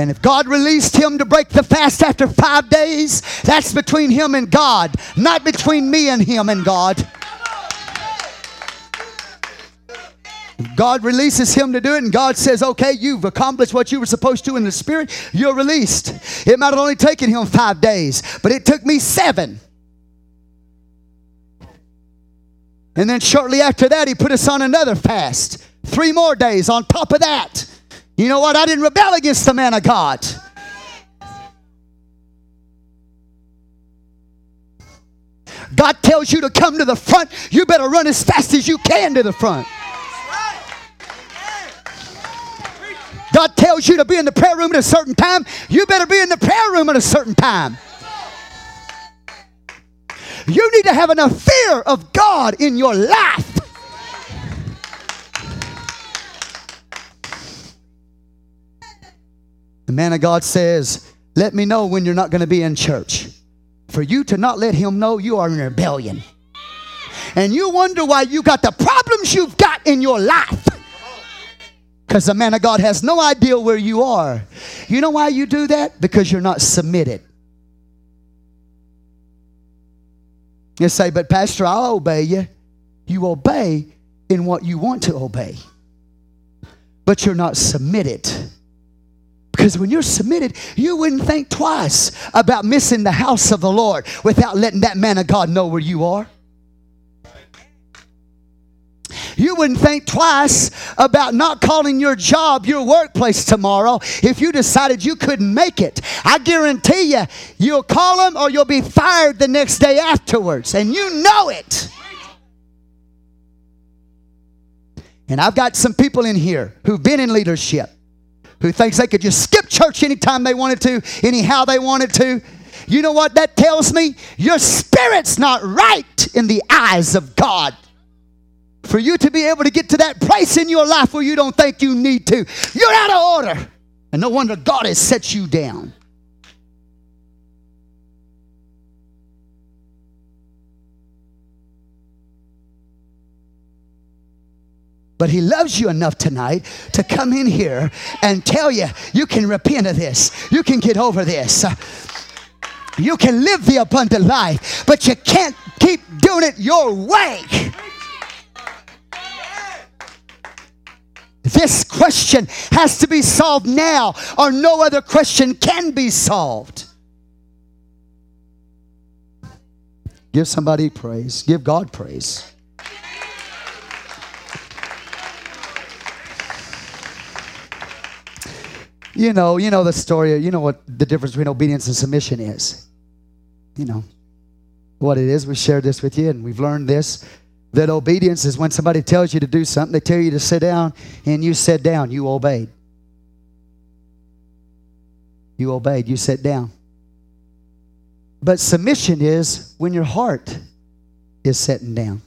Speaker 1: And if God released him to break the fast after five days, that's between him and God, not between me and him and God. God releases him to do it, and God says, Okay, you've accomplished what you were supposed to in the spirit, you're released. It might have only taken him five days, but it took me seven. And then shortly after that, he put us on another fast, three more days on top of that. You know what? I didn't rebel against the man of God. God tells you to come to the front, you better run as fast as you can to the front. God tells you to be in the prayer room at a certain time, you better be in the prayer room at a certain time. You need to have enough fear of God in your life The man of God says, Let me know when you're not going to be in church. For you to not let him know you are in rebellion. And you wonder why you got the problems you've got in your life. Because the man of God has no idea where you are. You know why you do that? Because you're not submitted. You say, but Pastor, I'll obey you. You obey in what you want to obey, but you're not submitted because when you're submitted, you wouldn't think twice about missing the house of the Lord without letting that man of God know where you are. You wouldn't think twice about not calling your job your workplace tomorrow if you decided you couldn't make it. I guarantee you, you'll call them or you'll be fired the next day afterwards, and you know it. And I've got some people in here who've been in leadership who thinks they could just skip church anytime they wanted to, anyhow they wanted to. You know what that tells me? Your spirit's not right in the eyes of God. For you to be able to get to that place in your life where you don't think you need to, you're out of order. And no wonder God has set you down. But he loves you enough tonight to come in here and tell you you can repent of this. You can get over this. You can live the abundant life, but you can't keep doing it your way. This question has to be solved now, or no other question can be solved. Give somebody praise. Give God praise. you know, you know the story. You know what the difference between obedience and submission is. You know what it is. We shared this with you, and we've learned this that obedience is when somebody tells you to do something, they tell you to sit down, and you sit down. You obeyed. You obeyed. You sit down. But submission is when your heart is sitting down.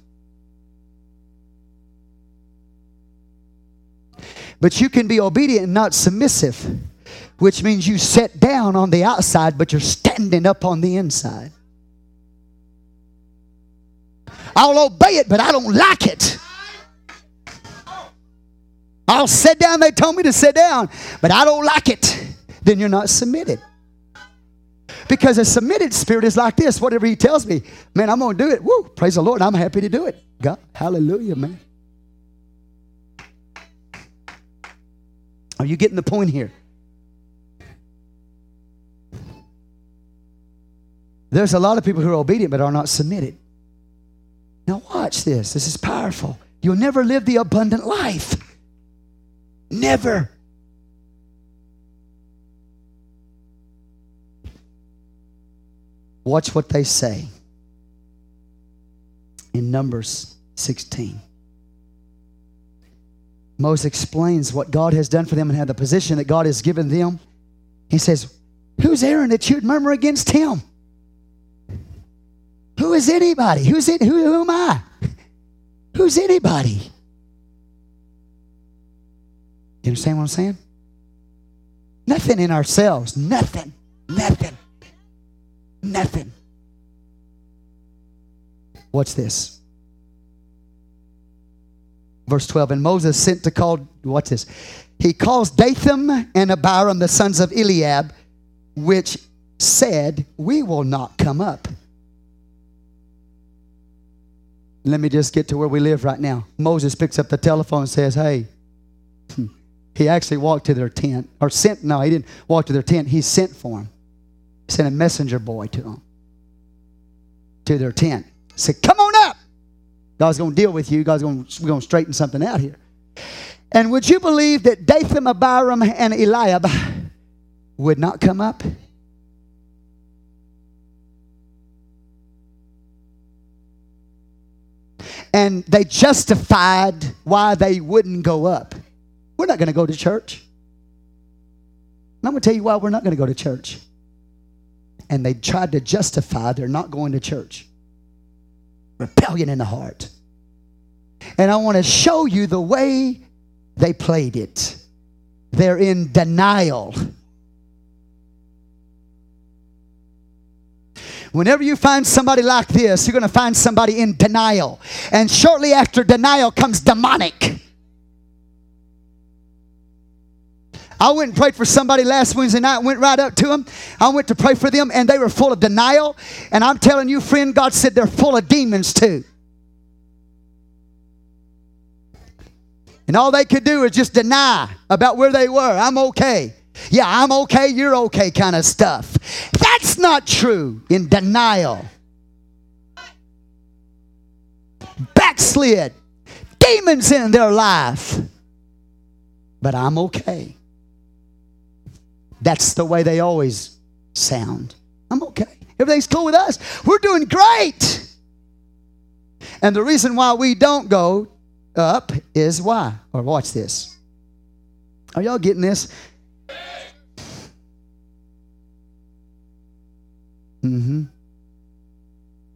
Speaker 1: But you can be obedient and not submissive, which means you sit down on the outside, but you're standing up on the inside. I'll obey it, but I don't like it. I'll sit down, they told me to sit down, but I don't like it. Then you're not submitted. Because a submitted spirit is like this whatever he tells me, man, I'm going to do it. Woo, praise the Lord, I'm happy to do it. God, hallelujah, man. Are you getting the point here? There's a lot of people who are obedient but are not submitted. Now, watch this. This is powerful. You'll never live the abundant life. Never. Watch what they say in Numbers 16. Moses explains what God has done for them and how the position that God has given them. He says, Who's Aaron that you'd murmur against him? Who is anybody? Who's it? Who, who am I? Who's anybody? You understand what I'm saying? Nothing in ourselves. Nothing. Nothing. Nothing. Watch this verse 12. And Moses sent to call, what's this? He calls Dathan and Abiram, the sons of Eliab, which said, We will not come up. Let me just get to where we live right now. Moses picks up the telephone and says, Hey, <laughs> he actually walked to their tent, or sent, no, he didn't walk to their tent. He sent for him, he sent a messenger boy to him, to their tent. said, Come on up. God's going to deal with you. God's going to, we're going to straighten something out here. And would you believe that Dathan, Abiram, and Eliab would not come up? And they justified why they wouldn't go up. We're not going to go to church. And I'm going to tell you why we're not going to go to church. And they tried to justify their not going to church. Rebellion in the heart. And I want to show you the way they played it. They're in denial. Whenever you find somebody like this, you're going to find somebody in denial. And shortly after denial comes demonic. I went and prayed for somebody last Wednesday night, went right up to them. I went to pray for them, and they were full of denial. And I'm telling you, friend, God said they're full of demons too. And all they could do is just deny about where they were. I'm okay. Yeah, I'm okay, you're okay kind of stuff. That's not true in denial. Backslid, demons in their life, but I'm okay. That's the way they always sound. I'm okay. Everything's cool with us. We're doing great. And the reason why we don't go up is why. Or watch this. Are y'all getting this? Mm-hmm.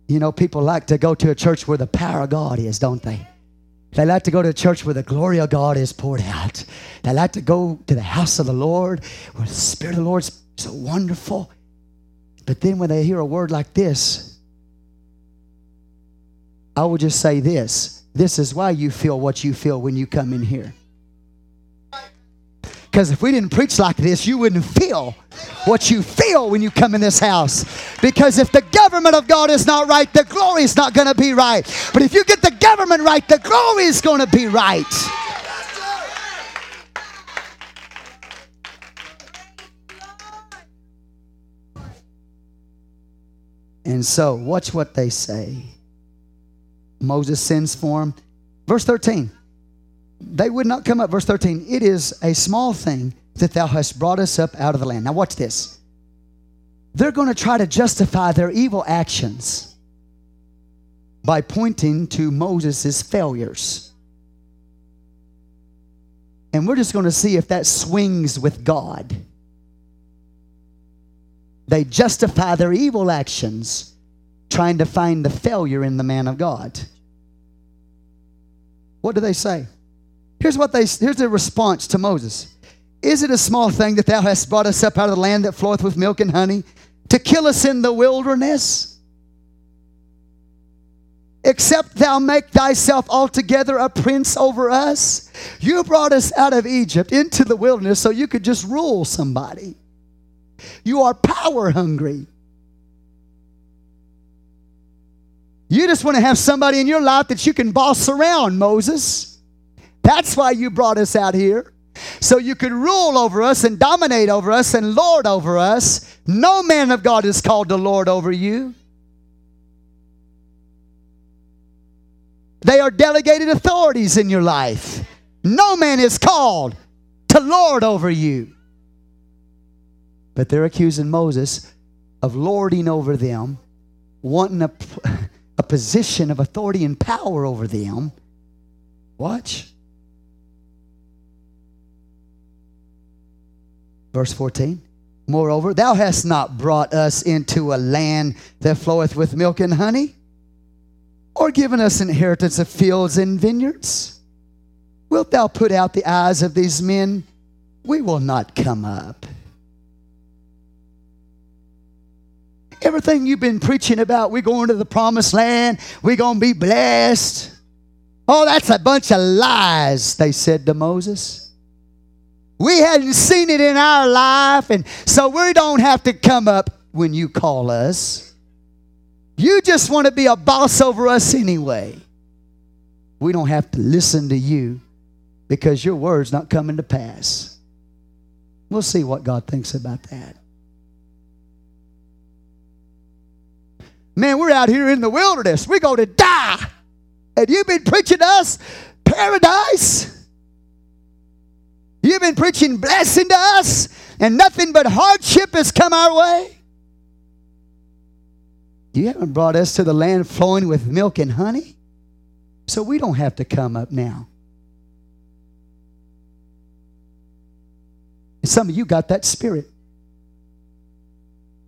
Speaker 1: You know, people like to go to a church where the power of God is, don't they? They like to go to a church where the glory of God is poured out. They like to go to the house of the Lord where the Spirit of the Lord is so wonderful. But then when they hear a word like this, I will just say this this is why you feel what you feel when you come in here. Because if we didn't preach like this, you wouldn't feel what you feel when you come in this house. Because if the government of God is not right, the glory is not going to be right. But if you get the government right, the glory is going to be right. And so, watch what they say. Moses sends for them. Verse 13. They would not come up. Verse 13. It is a small thing that thou hast brought us up out of the land. Now, watch this. They're going to try to justify their evil actions by pointing to Moses' failures. And we're just going to see if that swings with God. They justify their evil actions trying to find the failure in the man of God. What do they say? Here's what they here's their response to Moses. Is it a small thing that thou hast brought us up out of the land that floweth with milk and honey to kill us in the wilderness? Except thou make thyself altogether a prince over us? You brought us out of Egypt into the wilderness so you could just rule somebody. You are power hungry. You just want to have somebody in your life that you can boss around, Moses. That's why you brought us out here. So you could rule over us and dominate over us and lord over us. No man of God is called to lord over you. They are delegated authorities in your life. No man is called to lord over you. But they're accusing Moses of lording over them, wanting to a position of authority and power over them. Watch. Verse 14. Moreover, thou hast not brought us into a land that floweth with milk and honey, or given us inheritance of fields and vineyards. Wilt thou put out the eyes of these men? We will not come up. everything you've been preaching about, we're going to the promised land, we're going to be blessed. Oh, that's a bunch of lies, they said to Moses. We hadn't seen it in our life, and so we don't have to come up when you call us. You just want to be a boss over us anyway. We don't have to listen to you because your word's not coming to pass. We'll see what God thinks about that. Man, we're out here in the wilderness. We're going to die. And you've been preaching us paradise. You've been preaching blessing to us, and nothing but hardship has come our way. You haven't brought us to the land flowing with milk and honey, so we don't have to come up now. some of you got that spirit.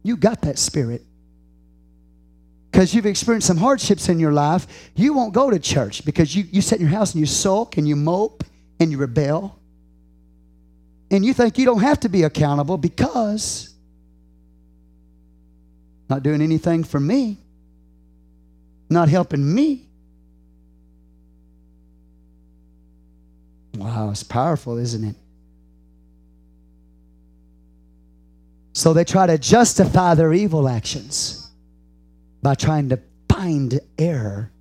Speaker 1: You got that spirit because you've experienced some hardships in your life, you won't go to church because you, you sit in your house and you sulk and you mope and you rebel. And you think you don't have to be accountable because not doing anything for me, not helping me. Wow, it's powerful, isn't it? So they try to justify their evil actions by trying to find error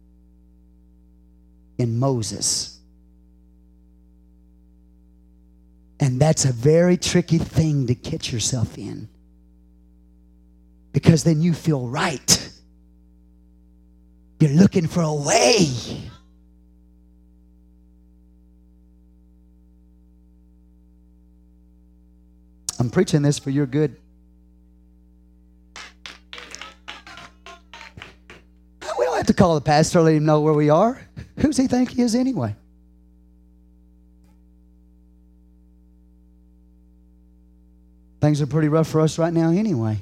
Speaker 1: in Moses. And that's a very tricky thing to get yourself in because then you feel right. You're looking for a way. I'm preaching this for your good. to call the pastor, let him know where we are. Who's he think he is anyway? Things are pretty rough for us right now anyway.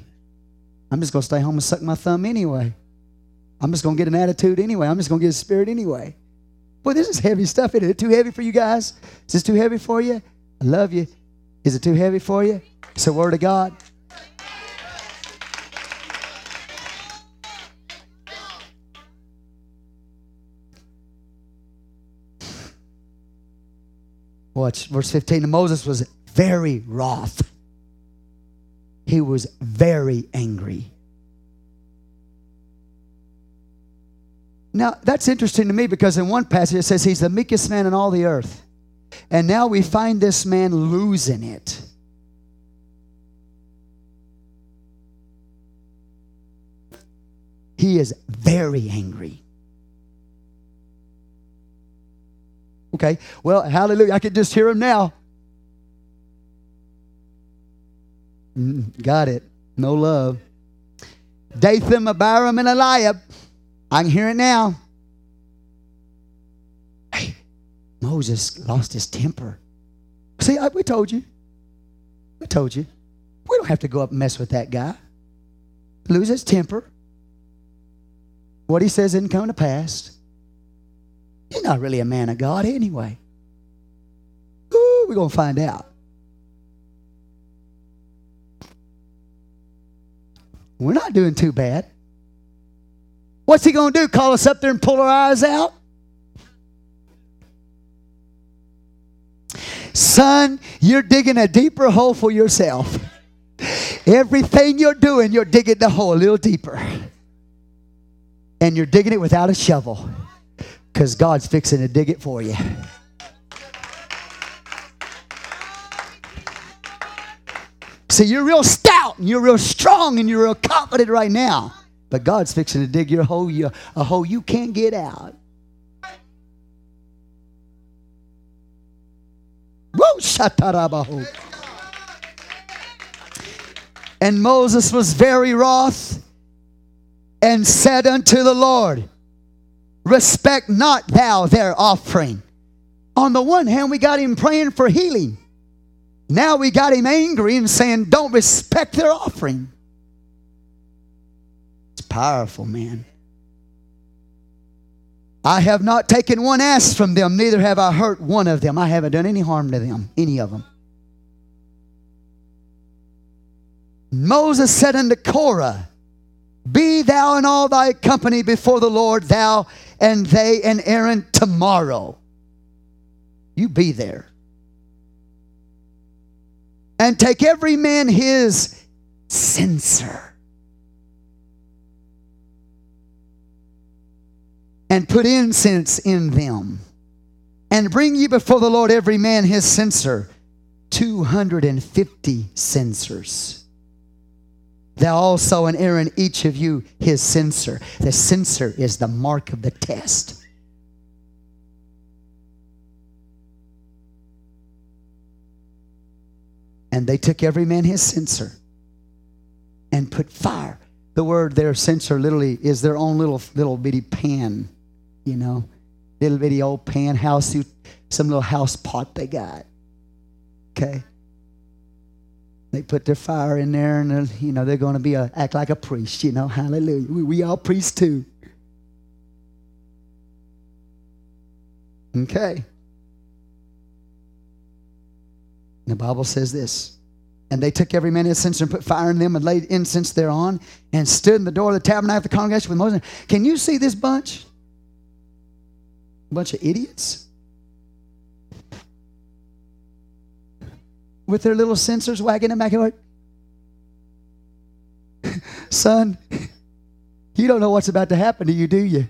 Speaker 1: I'm just going to stay home and suck my thumb anyway. I'm just going to get an attitude anyway. I'm just going to get a spirit anyway. Boy, this is heavy stuff. Is it too heavy for you guys? Is this too heavy for you? I love you. Is it too heavy for you? It's the Word of God. Watch verse 15. Moses was very wroth. He was very angry. Now, that's interesting to me because in one passage it says he's the meekest man in all the earth. And now we find this man losing it. He is very angry. Okay, well, hallelujah. I could just hear him now. got it. No love. Dathan, Abiram, and Eliab. I can hear it now. Hey, Moses lost his temper. See, I, we told you. We told you. We don't have to go up and mess with that guy. Lose his temper. What he says didn't come to pass. He's not really a man of God anyway. Ooh, we're going to find out. We're not doing too bad. What's he going to do? Call us up there and pull our eyes out? Son, you're digging a deeper hole for yourself. Everything you're doing, you're digging the hole a little deeper. And you're digging it without a shovel because God's fixing to dig it for you. See, you're real stout and you're real strong and you're real confident right now. But God's fixing to dig your hole, your, a hole you can't get out. And Moses was very wroth and said unto the Lord, respect not thou their offering. On the one hand, we got him praying for healing. Now we got him angry and saying, Don't respect their offering. It's powerful, man. I have not taken one ass from them, neither have I hurt one of them. I haven't done any harm to them, any of them. Moses said unto Korah, Be thou in all thy company before the Lord, thou and they and Aaron tomorrow. You be there. And take every man his censer. And put incense in them. And bring ye before the Lord every man his censer. 250 censers. Thou also and Aaron, each of you, his censer. The censer is the mark of the test. And they took every man his censer and put fire. The word their censer literally is their own little little bitty pan, you know, little bitty old pan house, some little house pot they got. Okay. They put their fire in there, and uh, you know they're going to be a, act like a priest. You know, hallelujah. We, we all priests too. Okay. The Bible says this. And they took every man incense and put fire in them and laid incense thereon and stood in the door of the tabernacle of the congregation with Moses. Can you see this bunch? A bunch of idiots? with their little censers wagging them back and like, <laughs> Son, you don't know what's about to happen to you, do you?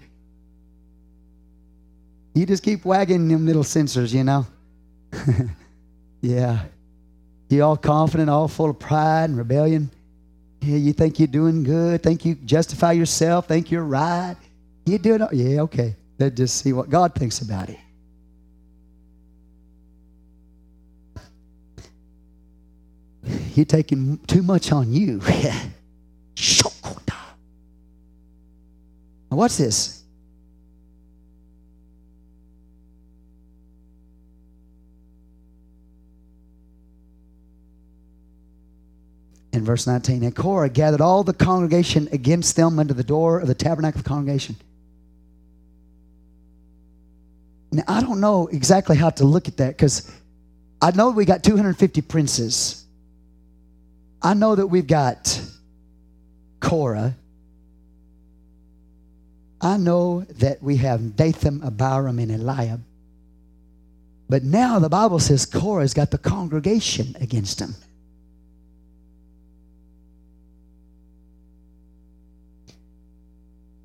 Speaker 1: You just keep wagging them little censers, you know? <laughs> yeah. You all confident, all full of pride and rebellion. Yeah, you think you're doing good, think you justify yourself, think you're right. You're doing, yeah, okay. Let's just see what God thinks about it. You're taking too much on you. <laughs> now, watch this. in verse 19. And Korah gathered all the congregation against them under the door of the tabernacle of the congregation. Now, I don't know exactly how to look at that because I know we got 250 princes. I know that we've got Korah. I know that we have Dathan, Abiram, and Eliab. But now the Bible says Korah's got the congregation against him.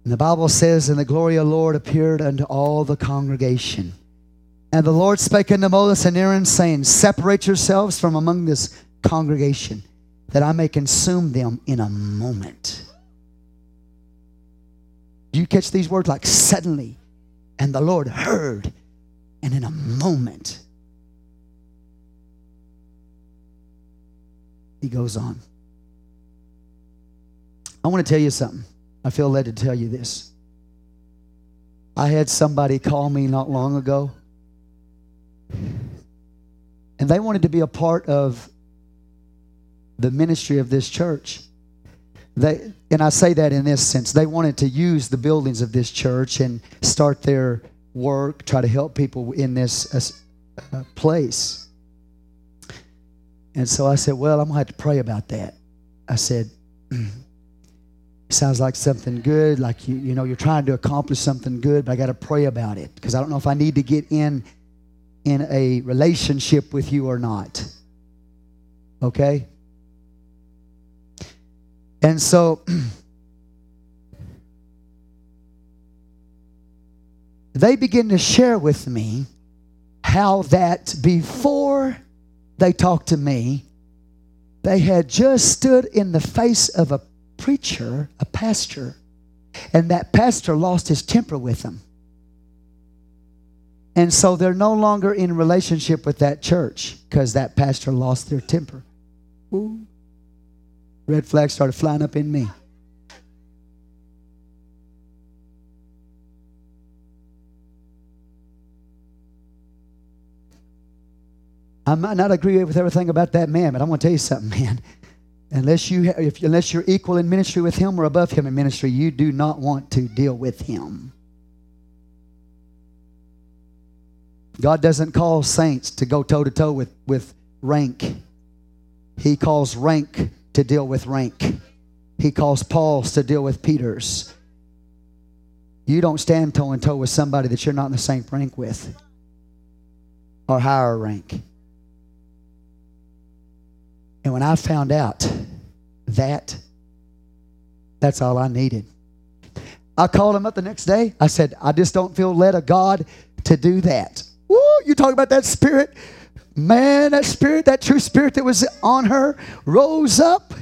Speaker 1: And the Bible says, And the glory of the Lord appeared unto all the congregation. And the Lord spake unto Moses and Aaron, saying, Separate yourselves from among this congregation that I may consume them in a moment. Do you catch these words like suddenly? And the Lord heard, and in a moment, he goes on. I want to tell you something. I feel led to tell you this. I had somebody call me not long ago, and they wanted to be a part of the ministry of this church. They, and I say that in this sense, they wanted to use the buildings of this church and start their work, try to help people in this uh, uh place. And so I said, Well, I'm going to have to pray about that. I said, <clears throat> Sounds like something good, like you, you know, you're trying to accomplish something good, but I got to pray about it because I don't know if I need to get in in a relationship with you or not. Okay? And so <clears throat> they begin to share with me how that before they talked to me, they had just stood in the face of a preacher, a pastor, and that pastor lost his temper with them. And so they're no longer in relationship with that church because that pastor lost their temper. Ooh red flags started flying up in me. I might not agree with everything about that man, but I'm going to tell you something, <laughs> man. Unless you, if, unless you're equal in ministry with him or above him in ministry, you do not want to deal with him. God doesn't call saints to go toe to toe with with rank. He calls rank to deal with rank. He calls Paul's to deal with Peter's. You don't stand toe and toe with somebody that you're not in the same rank with or higher rank. And when I found out that, that's all I needed. I called him up the next day. I said, I just don't feel led of God to do that. Woo, you talk about that spirit Man, that spirit, that true spirit that was on her, rose up.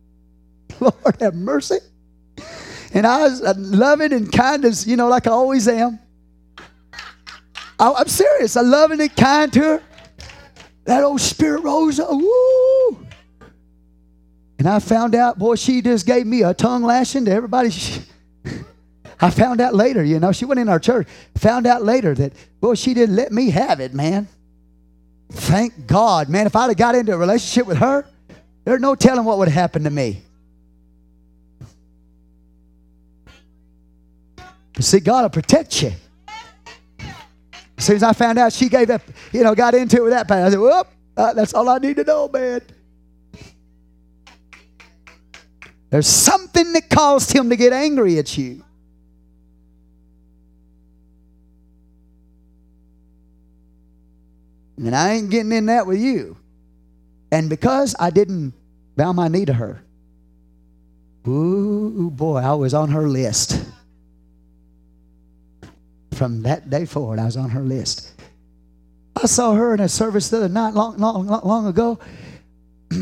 Speaker 1: <laughs> Lord have mercy. And I was loving and kind as, you know, like I always am. I, am serious. I loving and kind to her. That old spirit rose up. Woo! And I found out, boy, she just gave me a tongue lashing to everybody. She, <laughs> I found out later, you know, she went in our church. Found out later that, boy, she didn't let me have it, man. Thank God, man. If I'd have got into a relationship with her, there's no telling what would have happened to me. But see, God will protect you. As soon as I found out she gave up, you know, got into it with that pastor, I said, whoop, uh, that's all I need to know, man. There's something that caused him to get angry at you. And I ain't getting in that with you. And because I didn't bow my knee to her, ooh boy, I was on her list. From that day forward, I was on her list. I saw her in a service the other night, long, long, long, long ago. <clears throat>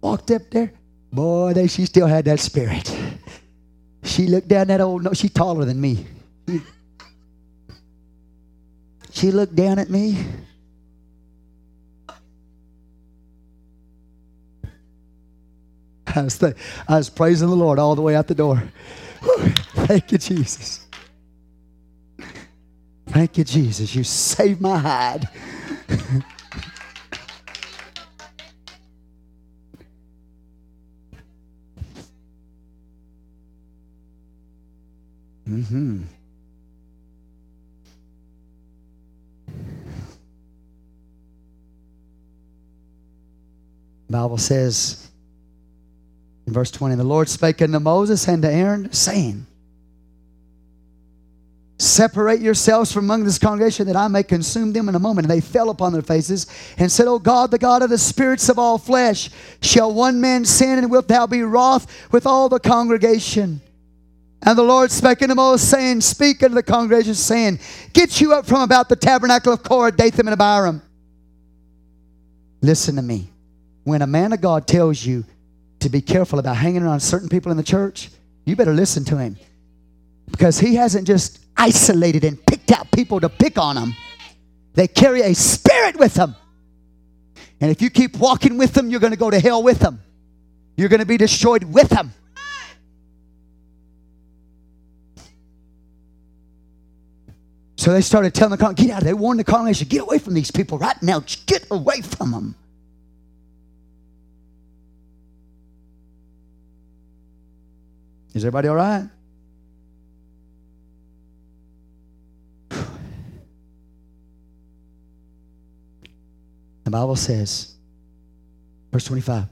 Speaker 1: Walked up there, boy, they, she still had that spirit. She looked down that old. No, she's taller than me. She looked down at me. I was, th- I was praising the Lord all the way out the door. Thank you, Jesus. Thank you, Jesus. You saved my hide. <laughs> hmm Bible says in verse 20, the Lord spake unto Moses and to Aaron, saying, Separate yourselves from among this congregation that I may consume them in a moment. And they fell upon their faces and said, O God, the God of the spirits of all flesh, shall one man sin and wilt thou be wroth with all the congregation? And the Lord spake unto Moses, saying, Speak unto the congregation, saying, Get you up from about the tabernacle of Korah, Dathan, and Abiram. Listen to me. When a man of God tells you to be careful about hanging around certain people in the church, you better listen to him. Because he hasn't just isolated and picked out people to pick on them, they carry a spirit with them. And if you keep walking with them, you're going to go to hell with them, you're going to be destroyed with them. So they started telling the congregation, get out. They warned the congregation, get away from these people right now. Just get away from them. Is everybody all right? The Bible says, verse 25.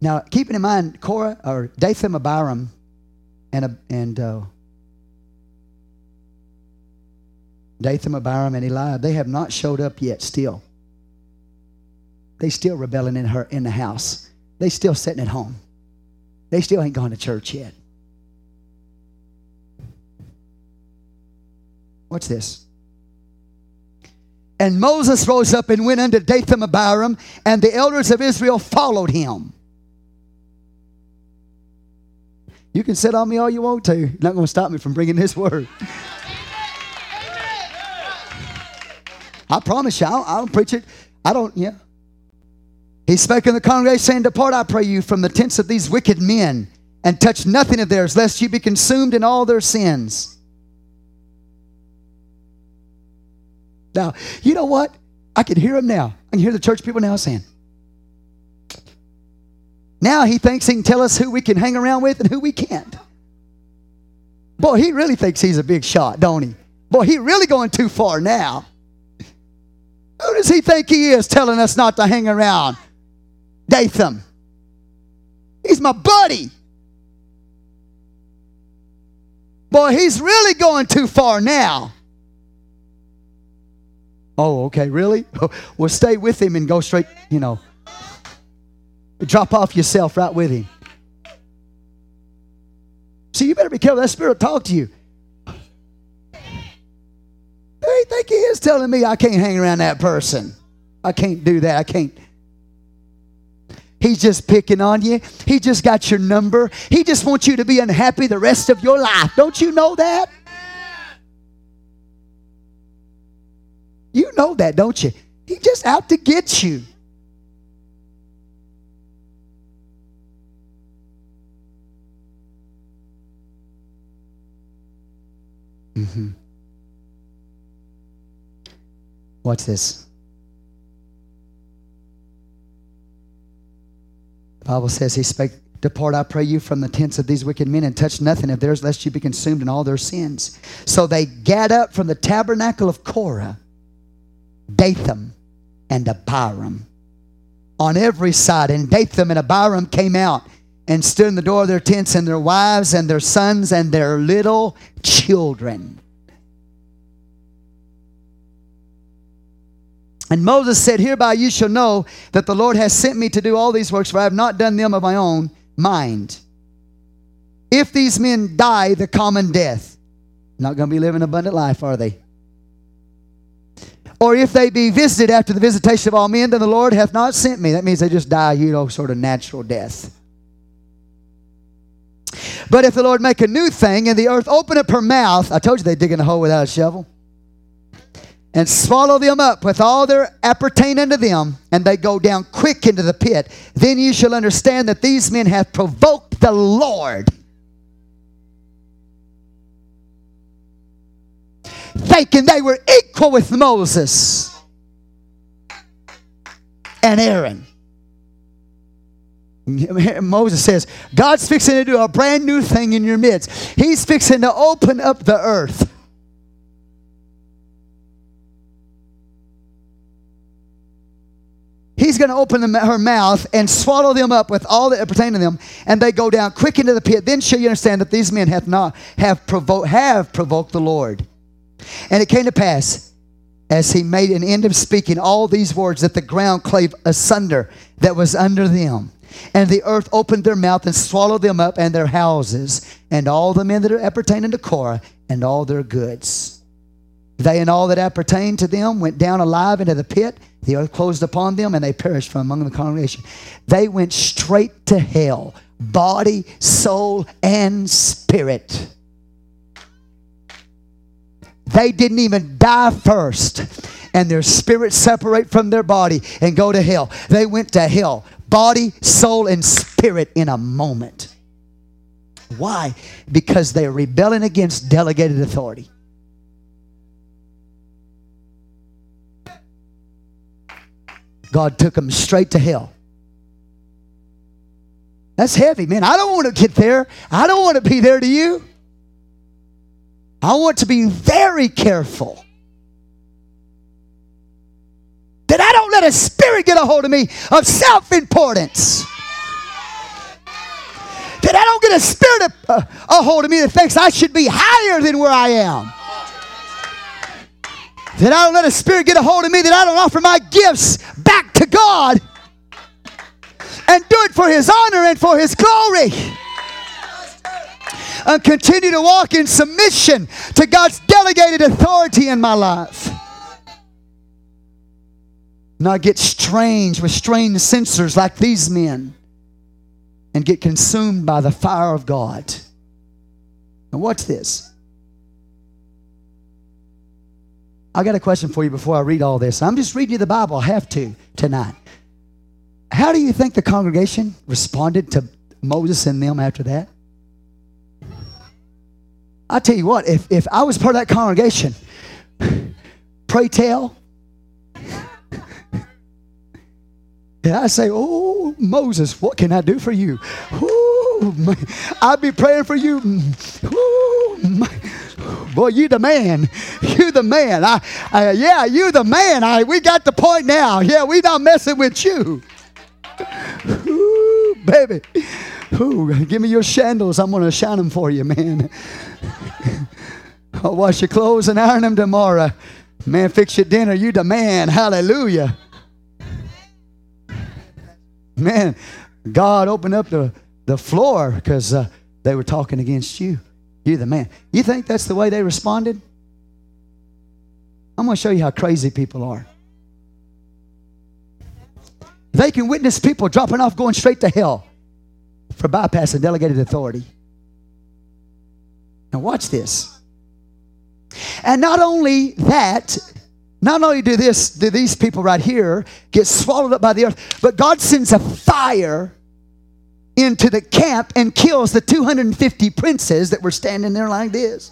Speaker 1: Now, keeping in mind, Korah or Dathan, Abiram, and and uh, Dathan, Abiram, and Eliab, they have not showed up yet. Still, they still rebelling in her in the house. They still sitting at home. They still ain't gone to church yet. Watch this. And Moses rose up and went unto Dathan and Abiram, and the elders of Israel followed him. You can sit on me all you want to. You're not going to stop me from bringing this word. I promise you, I don't, I don't preach it. I don't, yeah. He spake in the congregation, saying, Depart, I pray you, from the tents of these wicked men, and touch nothing of theirs, lest you be consumed in all their sins. Now, you know what? I can hear him now. I can hear the church people now saying, now he thinks he can tell us who we can hang around with and who we can't. Boy, he really thinks he's a big shot, don't he? Boy, he really going too far now. Who does he think he is telling us not to hang around? Dathan? He's my buddy. Boy, he's really going too far now. Oh, okay, really? <laughs> well, stay with him and go straight, you know. Drop off yourself right with him. See, you better be careful. That spirit talk to you. They think he is telling me I can't hang around that person. I can't do that. I can't. He's just picking on you. He just got your number. He just wants you to be unhappy the rest of your life. Don't you know that? You know that, don't you? He just out to get you. Mm-hmm. Watch this. The Bible says he spake, Depart, I pray you, from the tents of these wicked men, and touch nothing of theirs, lest you be consumed in all their sins. So they gat up from the tabernacle of Korah Dathan and Abiram on every side. And Dathan and Abiram came out and stood in the door of their tents, and their wives and their sons and their little children. And Moses said, Hereby you shall know that the Lord has sent me to do all these works, for I have not done them of my own mind. If these men die the common death, not going to be living abundant life, are they? Or if they be visited after the visitation of all men, then the Lord hath not sent me. That means they just die, you know, sort of natural death. But if the Lord make a new thing, and the earth open up her mouth, I told you they dig in a hole without a shovel, and swallow them up with all their appertain unto them, and they go down quick into the pit, then you shall understand that these men have provoked the Lord. thinking they were equal with Moses and Aaron. Moses says, God's fixing to do a brand new thing in your midst. He's fixing to open up the earth. He's going to open them, her mouth and swallow them up with all that pertain to them, and they go down quick into the pit. Then shall you understand that these men have not have provoked have provoked the Lord. And it came to pass, as he made an end of speaking all these words, that the ground clave asunder that was under them. And the earth opened their mouth and swallowed them up and their houses, and all the men that appertained appertaining to Korah, and all their goods. They and all that appertained to them went down alive into the pit. The earth closed upon them, and they perished from among the congregation. They went straight to hell, body, soul, and spirit. They didn't even die first. And their spirit separate from their body and go to hell. They went to hell, body, soul, and spirit in a moment. Why? Because they're rebelling against delegated authority. God took them straight to hell. That's heavy, man. I don't want to get there. I don't want to be there to you. I want to be very careful that I don't let a spirit get a hold of me of self importance. That I don't get a spirit uh, a hold of me that thinks I should be higher than where I am. That I don't let a spirit get a hold of me that I don't offer my gifts back to God and do it for His honor and for His glory and continue to walk in submission to God's delegated authority in my life. Not get strange with strange censers like these men and get consumed by the fire of God. And watch this. I got a question for you before I read all this. I'm just reading you the Bible. I have to tonight. How do you think the congregation responded to Moses and them after that? I tell you what, if, if I was part of that congregation, <sighs> pray tell. and <laughs> I say, oh, Moses, what can I do for you? Ooh, I'll be praying for you. Ooh, my, boy, you the man. You the man. I, I, yeah, you the man. I, we got the point now. Yeah, we not messing with you. Ooh, baby. Ooh, give me your sandals. I'm going to shine them for you, man. I'll <laughs> wash your clothes and iron them tomorrow. Man, fix your dinner. You the man. Hallelujah. Man, God opened up the, the floor because uh, they were talking against you. You're the man. You think that's the way they responded? I'm going to show you how crazy people are. They can witness people dropping off, going straight to hell for bypassing delegated authority. Now, watch this. And not only that, not only do this do these people right here get swallowed up by the earth, but God sends a fire into the camp and kills the 250 princes that were standing there like this.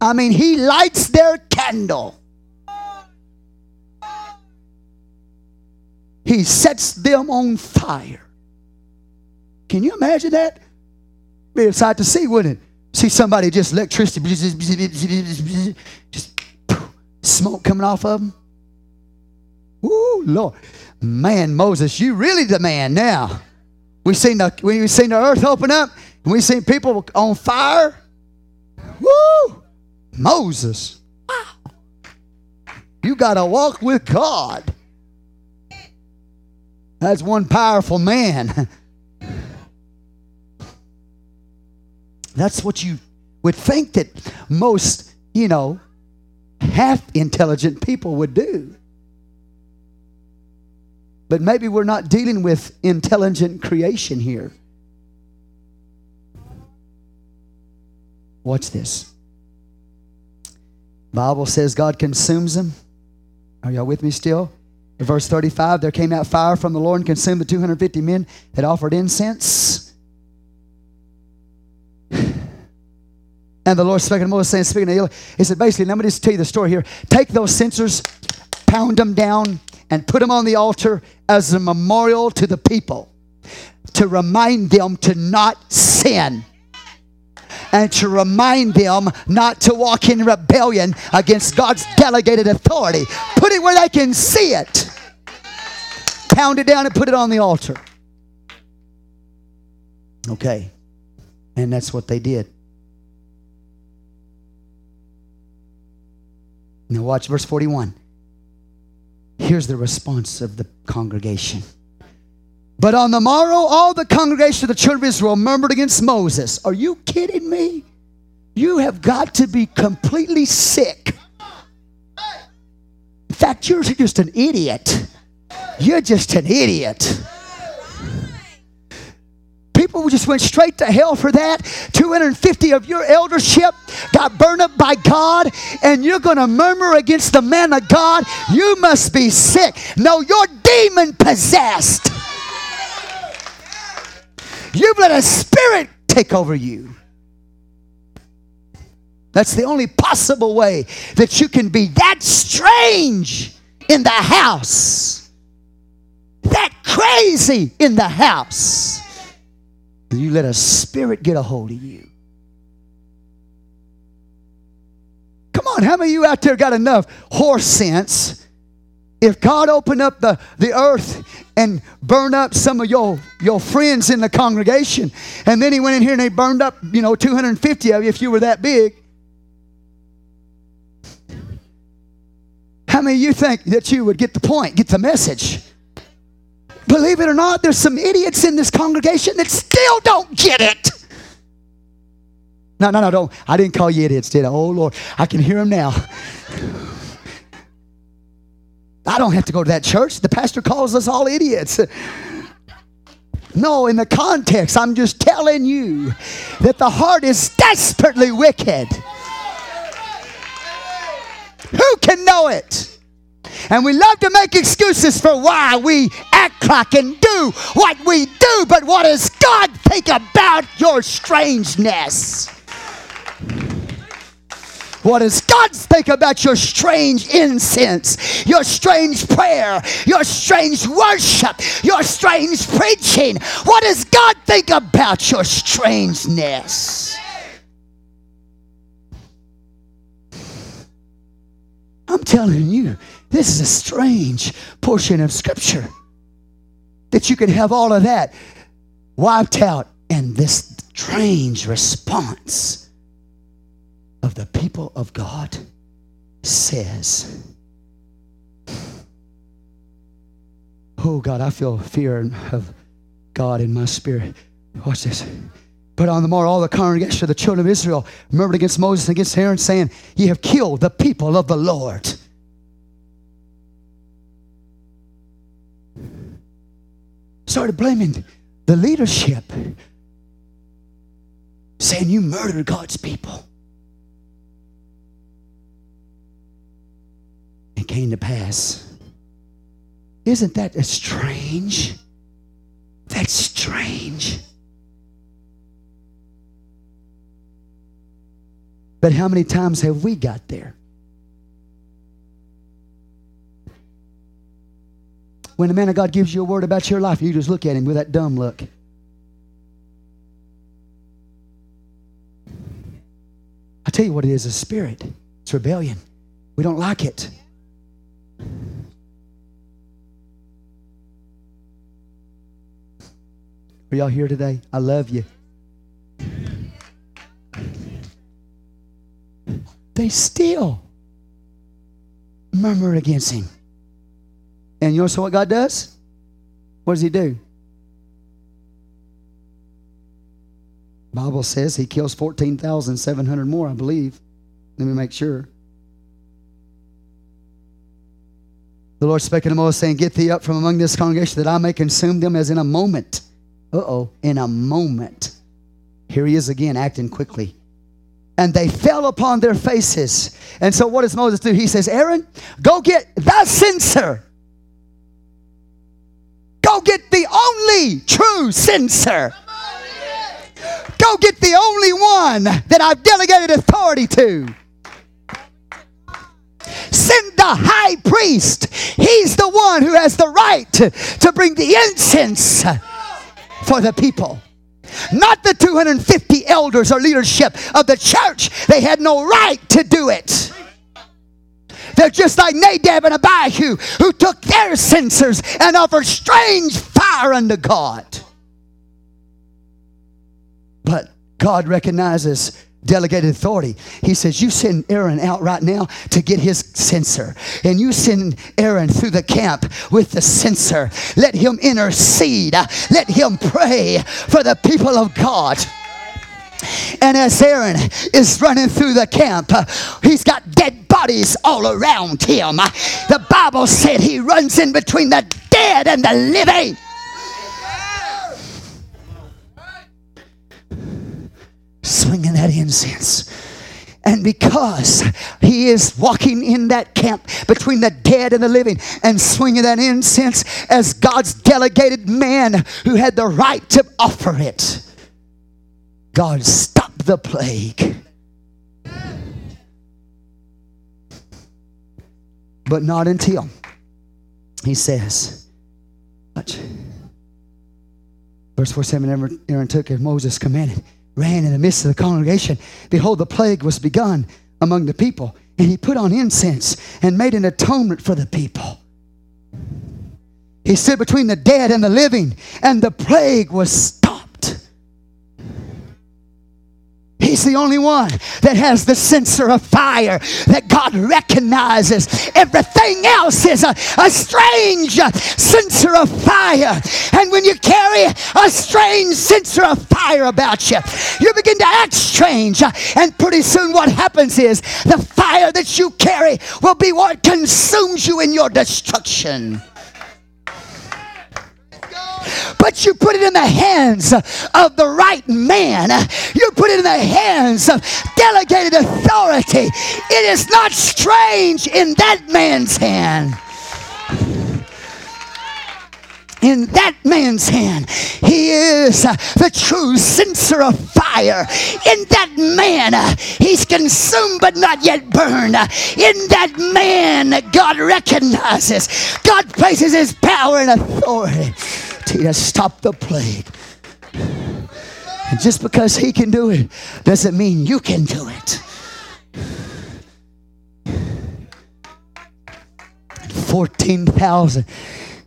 Speaker 1: I mean, he lights their candle. He sets them on fire. Can you imagine that? Be a sight to see, wouldn't it? See somebody just electricity, just smoke coming off of them. Ooh, Lord. Man, Moses, you really the man now. We seen the we seen the earth open up, and we seen people on fire. Woo! Moses. You gotta walk with God. That's one powerful man. <laughs> That's what you would think that most, you know, half intelligent people would do. But maybe we're not dealing with intelligent creation here. Watch this. Bible says God consumes them. Are y'all with me still? In verse 35, there came out fire from the Lord and consumed the 250 men that offered incense. And the Lord speaking to Moses, saying, speaking to Eli, he said, basically, let me just tell you the story here. Take those censers, pound them down, and put them on the altar as a memorial to the people to remind them to not sin and to remind them not to walk in rebellion against God's delegated authority. Put it where they can see it. Pound it down and put it on the altar. Okay. And that's what they did. Now, watch verse 41. Here's the response of the congregation. But on the morrow, all the congregation of the children of Israel murmured against Moses. Are you kidding me? You have got to be completely sick. In fact, you're just an idiot. You're just an idiot people just went straight to hell for that. 250 of your eldership got burned up by God, and you're going to murmur against the man of God. You must be sick. No, you're demon possessed. You've let a spirit take over you. That's the only possible way that you can be that strange in the house, that crazy in the house. You let a spirit get a hold of you. Come on, how many of you out there got enough horse sense? If God opened up the, the earth and burned up some of your, your friends in the congregation, and then he went in here and they burned up, you know, 250 of you if you were that big, How many of you think that you would get the point, get the message? Believe it or not, there's some idiots in this congregation that still don't get it. No, no, no, don't. I didn't call you idiots, did I? Oh, Lord. I can hear them now. I don't have to go to that church. The pastor calls us all idiots. No, in the context, I'm just telling you that the heart is desperately wicked. Who can know it? And we love to make excuses for why we act like and do what we do, but what does God think about your strangeness? What does God think about your strange incense, your strange prayer, your strange worship, your strange preaching? What does God think about your strangeness? telling you, this is a strange portion of Scripture that you can have all of that wiped out and this strange response of the people of God says, Oh God, I feel fear of God in my spirit. Watch this. But on the morrow, all the congregation of the children of Israel murmured against Moses and against Aaron, saying, Ye have killed the people of the Lord. started blaming the leadership, saying, You murdered God's people. It came to pass. Isn't that strange? That's strange. But how many times have we got there? When a man of God gives you a word about your life, you just look at him with that dumb look. I tell you what it is a spirit. It's rebellion. We don't like it. Are y'all here today? I love you. They still murmur against him. And you know so what God does? What does He do? Bible says He kills 14,700 more, I believe. Let me make sure. The Lord spake unto Moses, saying, Get thee up from among this congregation that I may consume them as in a moment. Uh oh, in a moment. Here he is again, acting quickly. And they fell upon their faces. And so, what does Moses do? He says, Aaron, go get that censer Go get the only true censer. Go get the only one that I've delegated authority to. Send the high priest. He's the one who has the right to, to bring the incense for the people. Not the 250 elders or leadership of the church. They had no right to do it. They're just like Nadab and Abihu, who took their censers and offered strange fire unto God. But God recognizes delegated authority. He says, You send Aaron out right now to get his censer. And you send Aaron through the camp with the censer. Let him intercede. Let him pray for the people of God. And as Aaron is running through the camp, uh, he's got dead bodies all around him. Uh, the Bible said he runs in between the dead and the living. Swinging that incense. And because he is walking in that camp between the dead and the living and swinging that incense as God's delegated man who had the right to offer it, God stop the plague. But not until, he says, watch. Verse 47 Aaron took as Moses commanded, ran in the midst of the congregation. Behold, the plague was begun among the people. And he put on incense and made an atonement for the people. He stood between the dead and the living, and the plague was stopped. He's the only one that has the censer of fire that God recognizes. Everything else is a, a strange censer of fire. And when you carry a strange censer of fire about you, you begin to act strange. And pretty soon, what happens is the fire that you carry will be what consumes you in your destruction but you put it in the hands of the right man. You put it in the hands of delegated authority. It is not strange in that man's hand in that man's hand. He is uh, the true censer of fire. In that man, uh, he's consumed but not yet burned. Uh, in that man, God recognizes, God places his power and authority. He has stopped the plague. And just because He can do it doesn't mean you can do it. Fourteen thousand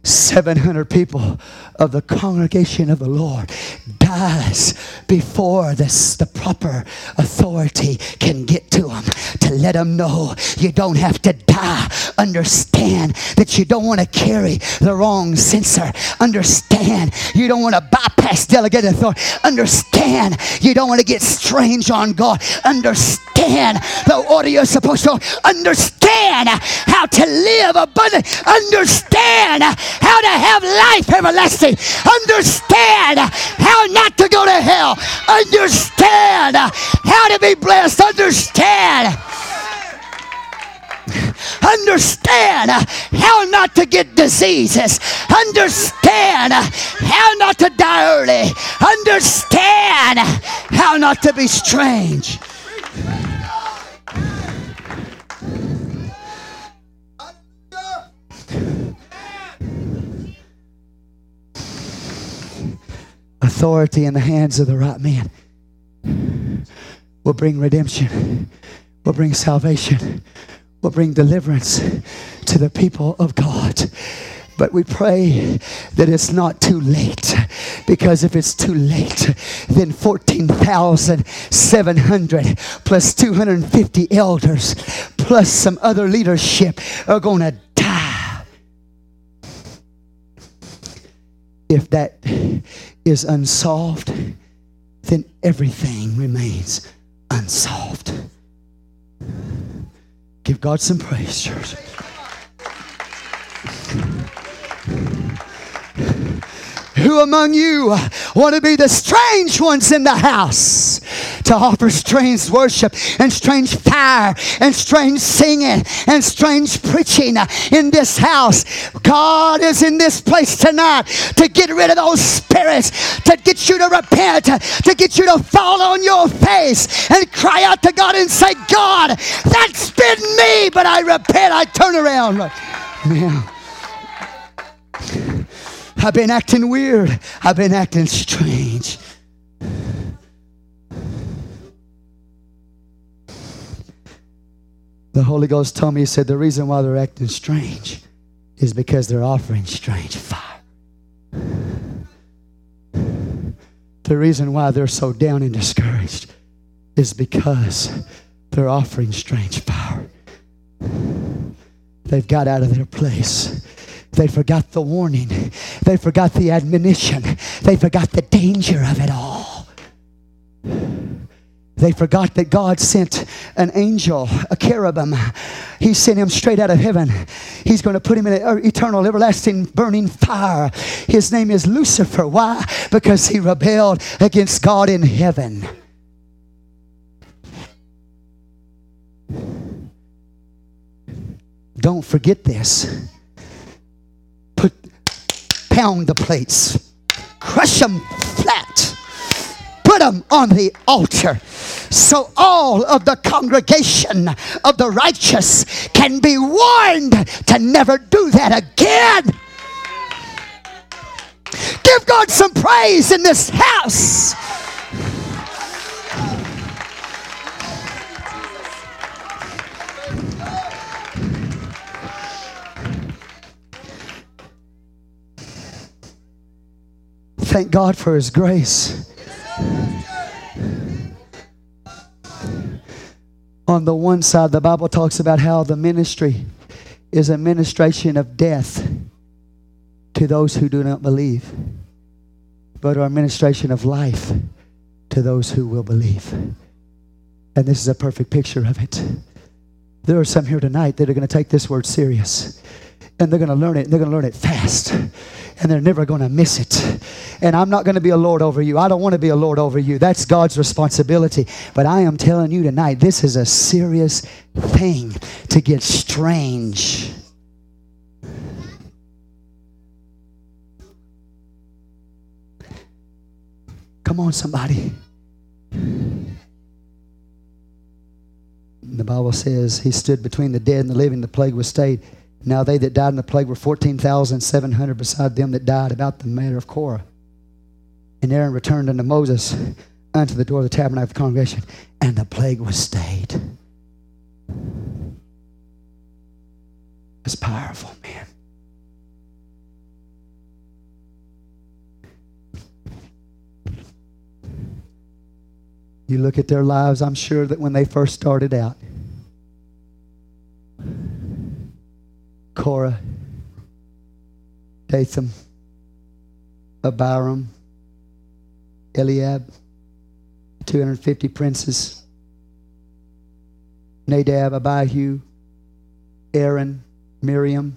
Speaker 1: seven hundred people of the congregation of the Lord dies before this, the proper authority can get to them to let them know you don't have to die. Understand that you don't want to carry the wrong censer. Understand you don't want to bypass delegated authority. Understand you don't want to get strange on God. Understand the order you're supposed to. Understand how to live abundantly. Understand how to have life everlasting mercy. Understand how not to go to hell. Understand how to be blessed. Understand. Understand how not to get diseases. Understand how not to die early. Understand how not to be strange. Authority in the hands of the right man will bring redemption, will bring salvation, will bring deliverance to the people of God. But we pray that it's not too late because if it's too late, then 14,700 plus 250 elders plus some other leadership are going to if that is unsolved, then everything remains unsolved. Give God some praise, church. Who among you want to be the strange ones in the house to offer strange worship and strange fire and strange singing and strange preaching in this house? God is in this place tonight to get rid of those spirits, to get you to repent, to get you to fall on your face and cry out to God and say, God, that's been me, but I repent, I turn around. Yeah. I've been acting weird. I've been acting strange. The Holy Ghost told me, He said, the reason why they're acting strange is because they're offering strange fire. The reason why they're so down and discouraged is because they're offering strange fire. They've got out of their place they forgot the warning, they forgot the admonition, they forgot the danger of it all. They forgot that God sent an angel, a cherubim. He sent him straight out of heaven. He's going to put him in an eternal, everlasting, burning fire. His name is Lucifer. Why? Because he rebelled against God in heaven. Don't forget this pound the plates, crush them flat, put them on the altar. So all of the congregation of the righteous can be warned to never do that again. Give God some praise in this house. Thank God for His grace. On the one side, the Bible talks about how the ministry is a ministration of death to those who do not believe, but our ministration of life to those who will believe. And this is a perfect picture of it. There are some here tonight that are going to take this word serious and they're going to learn it. They're going to learn it fast, and they're never going to miss it. And I'm not going to be a lord over you. I don't want to be a lord over you. That's God's responsibility. But I am telling you tonight, this is a serious thing to get strange. Come on, somebody. The Bible says he stood between the dead and the living. The plague was stayed. Now they that died in the plague were 14,700 beside them that died about the matter of Korah. And Aaron returned unto Moses unto the door of the tabernacle of the congregation, and the plague was stayed. It's powerful, man. You look at their lives, I'm sure that when they first started out, Korah, Dathan, Abiram, Eliab, 250 princes, Nadab, Abihu, Aaron, Miriam,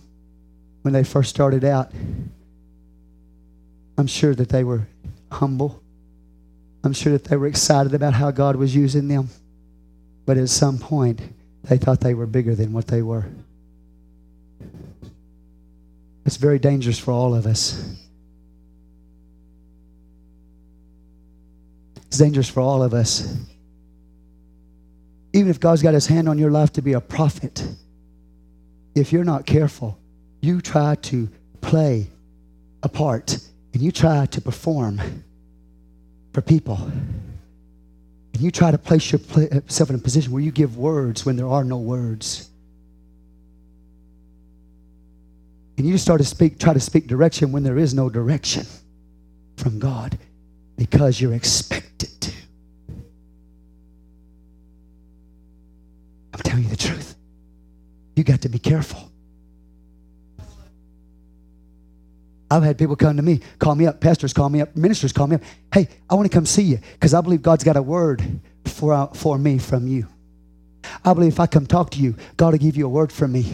Speaker 1: when they first started out, I'm sure that they were humble. I'm sure that they were excited about how God was using them. But at some point, they thought they were bigger than what they were. It's very dangerous for all of us. It's dangerous for all of us. Even if God's got his hand on your life to be a prophet, if you're not careful, you try to play a part and you try to perform for people. And you try to place yourself in a position where you give words when there are no words. And you start to speak, try to speak direction when there is no direction from God because you're expected to. I'm telling you the truth. You got to be careful. I've had people come to me, call me up, pastors call me up, ministers call me up. Hey, I want to come see you because I believe God's got a word for, uh, for me from you. I believe if I come talk to you, God will give you a word from me.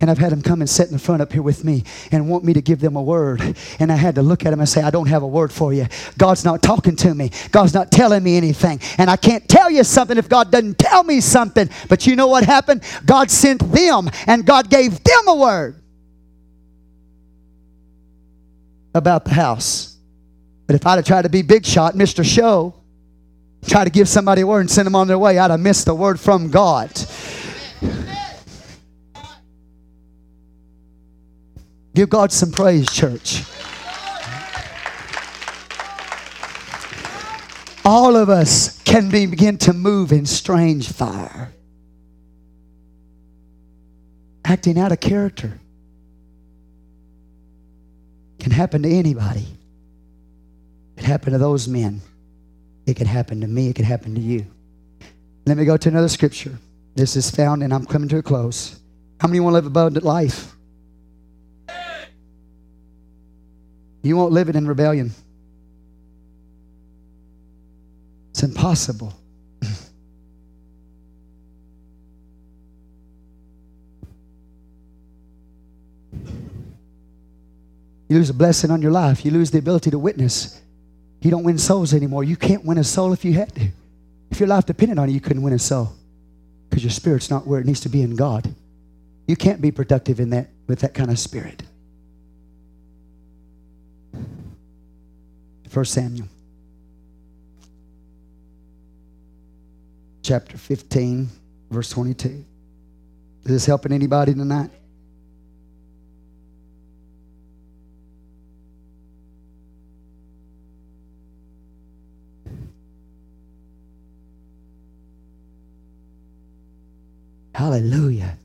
Speaker 1: And I've had them come and sit in the front up here with me and want me to give them a word. And I had to look at them and say, I don't have a word for you. God's not talking to me. God's not telling me anything. And I can't tell you something if God doesn't tell me something. But you know what happened? God sent them and God gave them a word about the house. But if I'd have tried to be big shot, Mr. Show, try to give somebody a word and send them on their way, I'd have missed the word from God. Give God some praise, church. All of us can be, begin to move in strange fire, acting out of character. Can happen to anybody. It happened to those men. It could happen to me. It could happen to you. Let me go to another scripture. This is found, and I'm coming to a close. How many want to live abundant life? You won't live it in rebellion. It's impossible. You lose a blessing on your life. You lose the ability to witness. You don't win souls anymore. You can't win a soul if you had to. If your life depended on it, you couldn't win a soul because your spirit's not where it needs to be in God. You can't be productive in that with that kind of spirit. 1 Samuel chapter 15, verse 22. Is this helping anybody tonight? Hallelujah.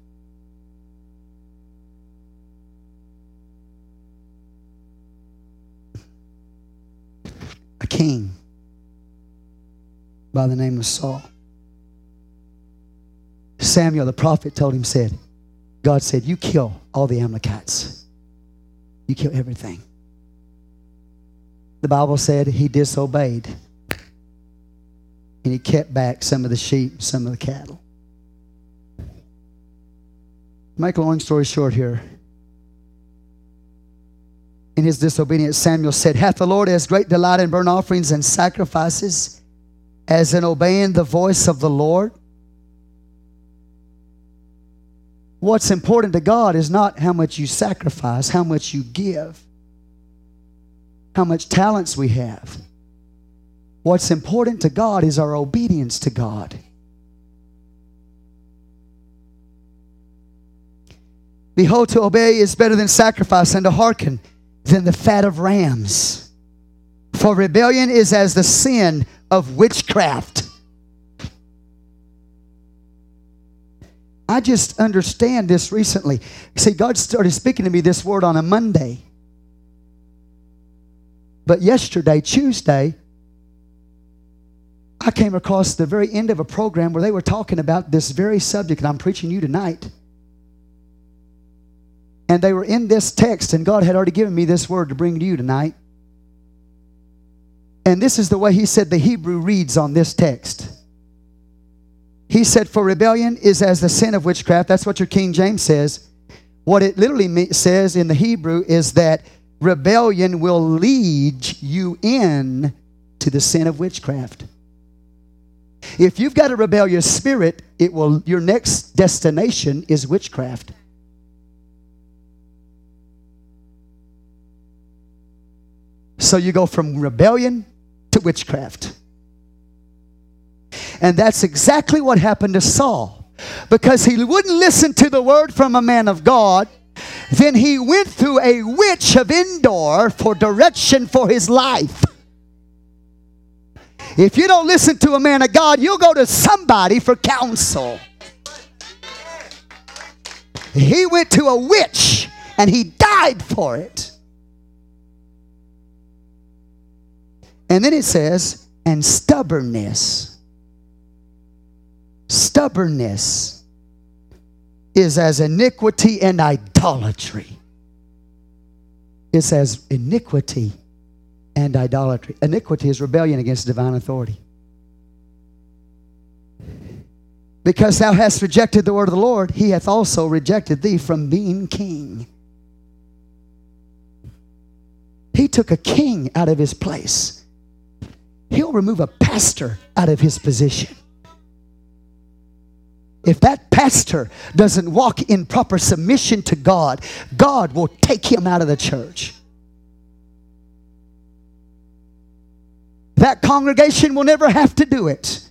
Speaker 1: a king by the name of Saul. Samuel the prophet told him, said, God said, You kill all the Amalekites. You kill everything. The Bible said he disobeyed and he kept back some of the sheep, some of the cattle. Make a long story short here in his disobedience, Samuel said, Hath the Lord as great delight in burnt offerings and sacrifices as in obeying the voice of the Lord? What's important to God is not how much you sacrifice, how much you give, how much talents we have. What's important to God is our obedience to God. Behold, to obey is better than sacrifice, and to hearken than the fat of rams. For rebellion is as the sin of witchcraft. I just understand this recently. See, God started speaking to me this word on a Monday. But yesterday, Tuesday, I came across the very end of a program where they were talking about this very subject, and I'm preaching you tonight. And they were in this text, and God had already given me this word to bring to you tonight. And this is the way he said the Hebrew reads on this text. He said, For rebellion is as the sin of witchcraft. That's what your King James says. What it literally says in the Hebrew is that rebellion will lead you in to the sin of witchcraft. If you've got a rebellious spirit, it will your next destination is witchcraft. So you go from rebellion to witchcraft. And that's exactly what happened to Saul. Because he wouldn't listen to the word from a man of God, then he went through a witch of Endor for direction for his life. If you don't listen to a man of God, you'll go to somebody for counsel. He went to a witch and he died for it. And then it says, and stubbornness. Stubbornness is as iniquity and idolatry. It's as iniquity and idolatry. Iniquity is rebellion against divine authority. Because thou hast rejected the word of the Lord, he hath also rejected thee from being king. He took a king out of his place He'll remove a pastor out of his position. If that pastor doesn't walk in proper submission to God, God will take him out of the church. That congregation will never have to do it.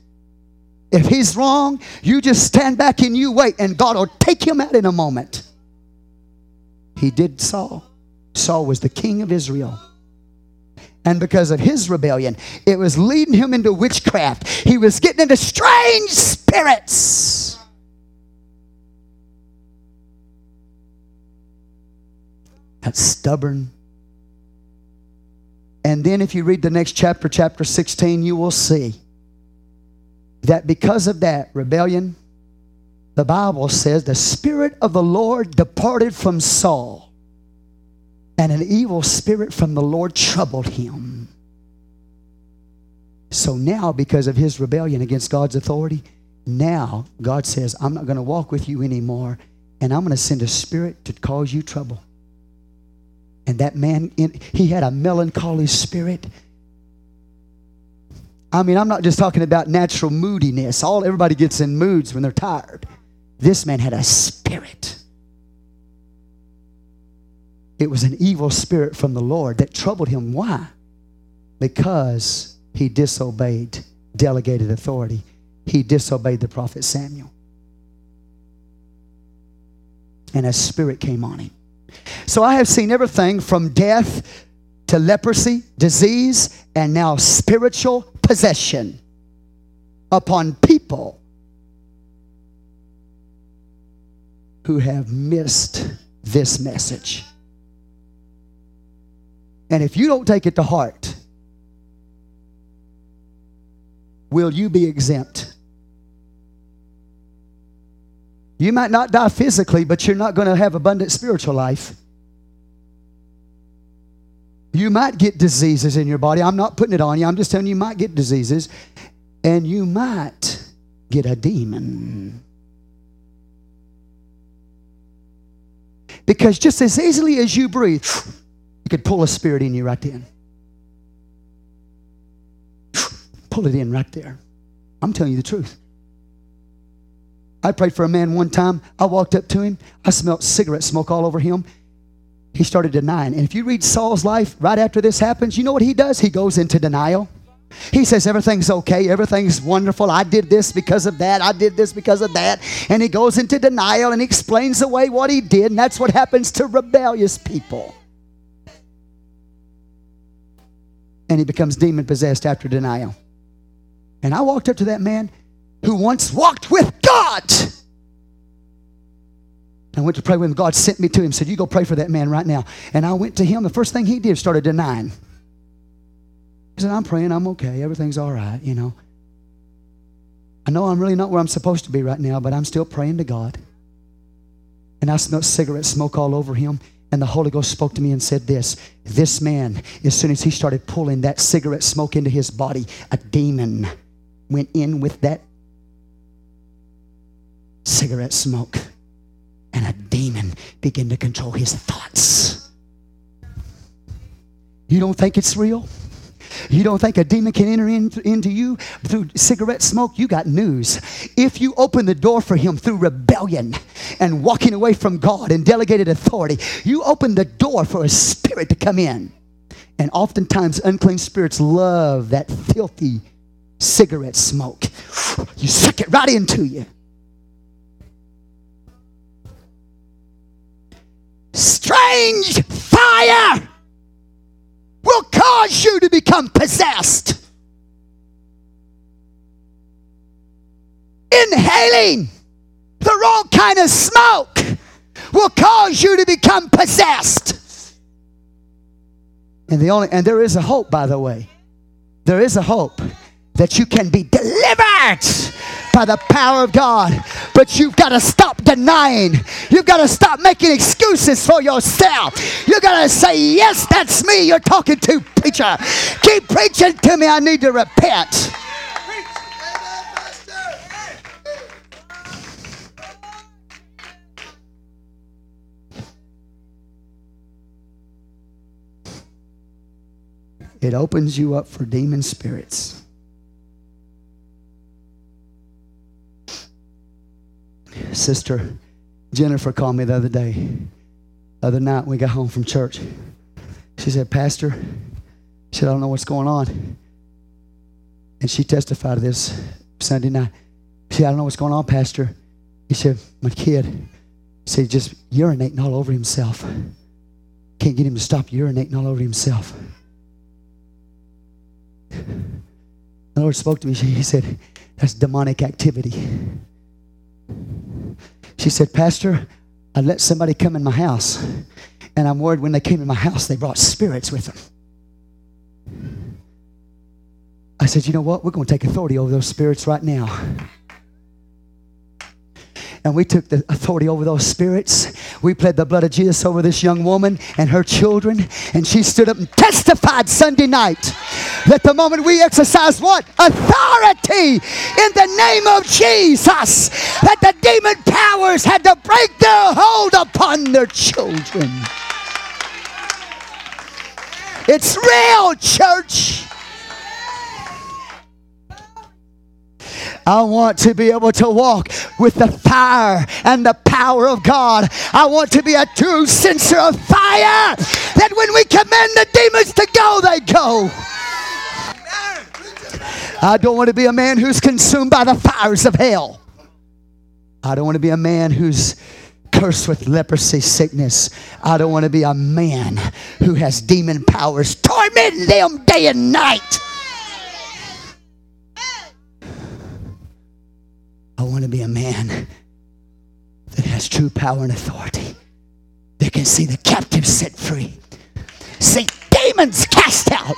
Speaker 1: If he's wrong, you just stand back and you wait, and God will take him out in a moment. He did Saul. Saul was the king of Israel. And because of his rebellion, it was leading him into witchcraft. He was getting into strange spirits. That's stubborn. And then, if you read the next chapter, chapter 16, you will see that because of that rebellion, the Bible says the Spirit of the Lord departed from Saul. And an evil spirit from the Lord troubled him. So now, because of his rebellion against God's authority, now God says, I'm not going to walk with you anymore, and I'm going to send a spirit to cause you trouble. And that man, he had a melancholy spirit. I mean, I'm not just talking about natural moodiness. All everybody gets in moods when they're tired. This man had a spirit. It was an evil spirit from the Lord that troubled him. Why? Because he disobeyed delegated authority. He disobeyed the prophet Samuel. And a spirit came on him. So I have seen everything from death to leprosy, disease, and now spiritual possession upon people who have missed this message. And if you don't take it to heart, will you be exempt? You might not die physically, but you're not going to have abundant spiritual life. You might get diseases in your body. I'm not putting it on you. I'm just telling you, you might get diseases. And you might get a demon. Because just as easily as you breathe, you could pull a spirit in you right then. Pull it in right there. I'm telling you the truth. I prayed for a man one time. I walked up to him. I smelled cigarette smoke all over him. He started denying. And if you read Saul's life right after this happens, you know what he does? He goes into denial. He says, Everything's okay. Everything's wonderful. I did this because of that. I did this because of that. And he goes into denial and explains away what he did. And that's what happens to rebellious people. and he becomes demon possessed after denial. And I walked up to that man who once walked with God. I went to pray with him. God sent me to him, said, You go pray for that man right now. And I went to him. The first thing he did started denying. He said, I'm praying, I'm okay, everything's all right, you know. I know I'm really not where I'm supposed to be right now, but I'm still praying to God. And I smelled cigarette smoke all over him. And the Holy Ghost spoke to me and said this This man, as soon as he started pulling that cigarette smoke into his body, a demon went in with that cigarette smoke. And a demon began to control his thoughts. You don't think it's real? You don't think a demon can enter in, into you through cigarette smoke? You got news. If you open the door for him through rebellion and walking away from God and delegated authority, you open the door for a spirit to come in. And oftentimes, unclean spirits love that filthy cigarette smoke. <sighs> You suck it right into you. Strange fire! will cause you to become possessed. Inhaling the wrong kind of smoke will cause you to become possessed. And the only and there is a hope by the way. There is a hope that you can be delivered by the power of God. But you've got to stop denying. You've got to stop making excuses for yourself. You've got to say, Yes, that's me you're talking to, preacher. Keep preaching to me. I need to repent. It opens you up for demon spirits. sister Jennifer called me the other day. The other night we got home from church. She said, Pastor, she said, I don't know what's going on. And she testified this Sunday night. She said, I don't know what's going on, Pastor. He said, My kid, said, just urinating all over himself. Can't get him to stop urinating all over himself. The Lord spoke to me. He said, That's demonic activity. She said, Pastor, I let somebody come in my house, and I'm worried when they came in my house, they brought spirits with them. I said, You know what? We're going to take authority over those spirits right now and we took the authority over those spirits. We pled the blood of Jesus over this young woman and her children, and she stood up and testified Sunday night that the moment we exercise what? Authority in the name of Jesus, that the demon powers had to break their hold upon their children. It's real, church. I want to be able to walk with the fire and the power of God. I want to be a true censer of fire that when we command the demons to go, they go. I don't want to be a man who's consumed by the fires of hell. I don't want to be a man who's cursed with leprosy sickness. I don't want to be a man who has demon powers tormenting them day and night. want to be a man that has true power and authority, that can see the captives set free, see demons cast out.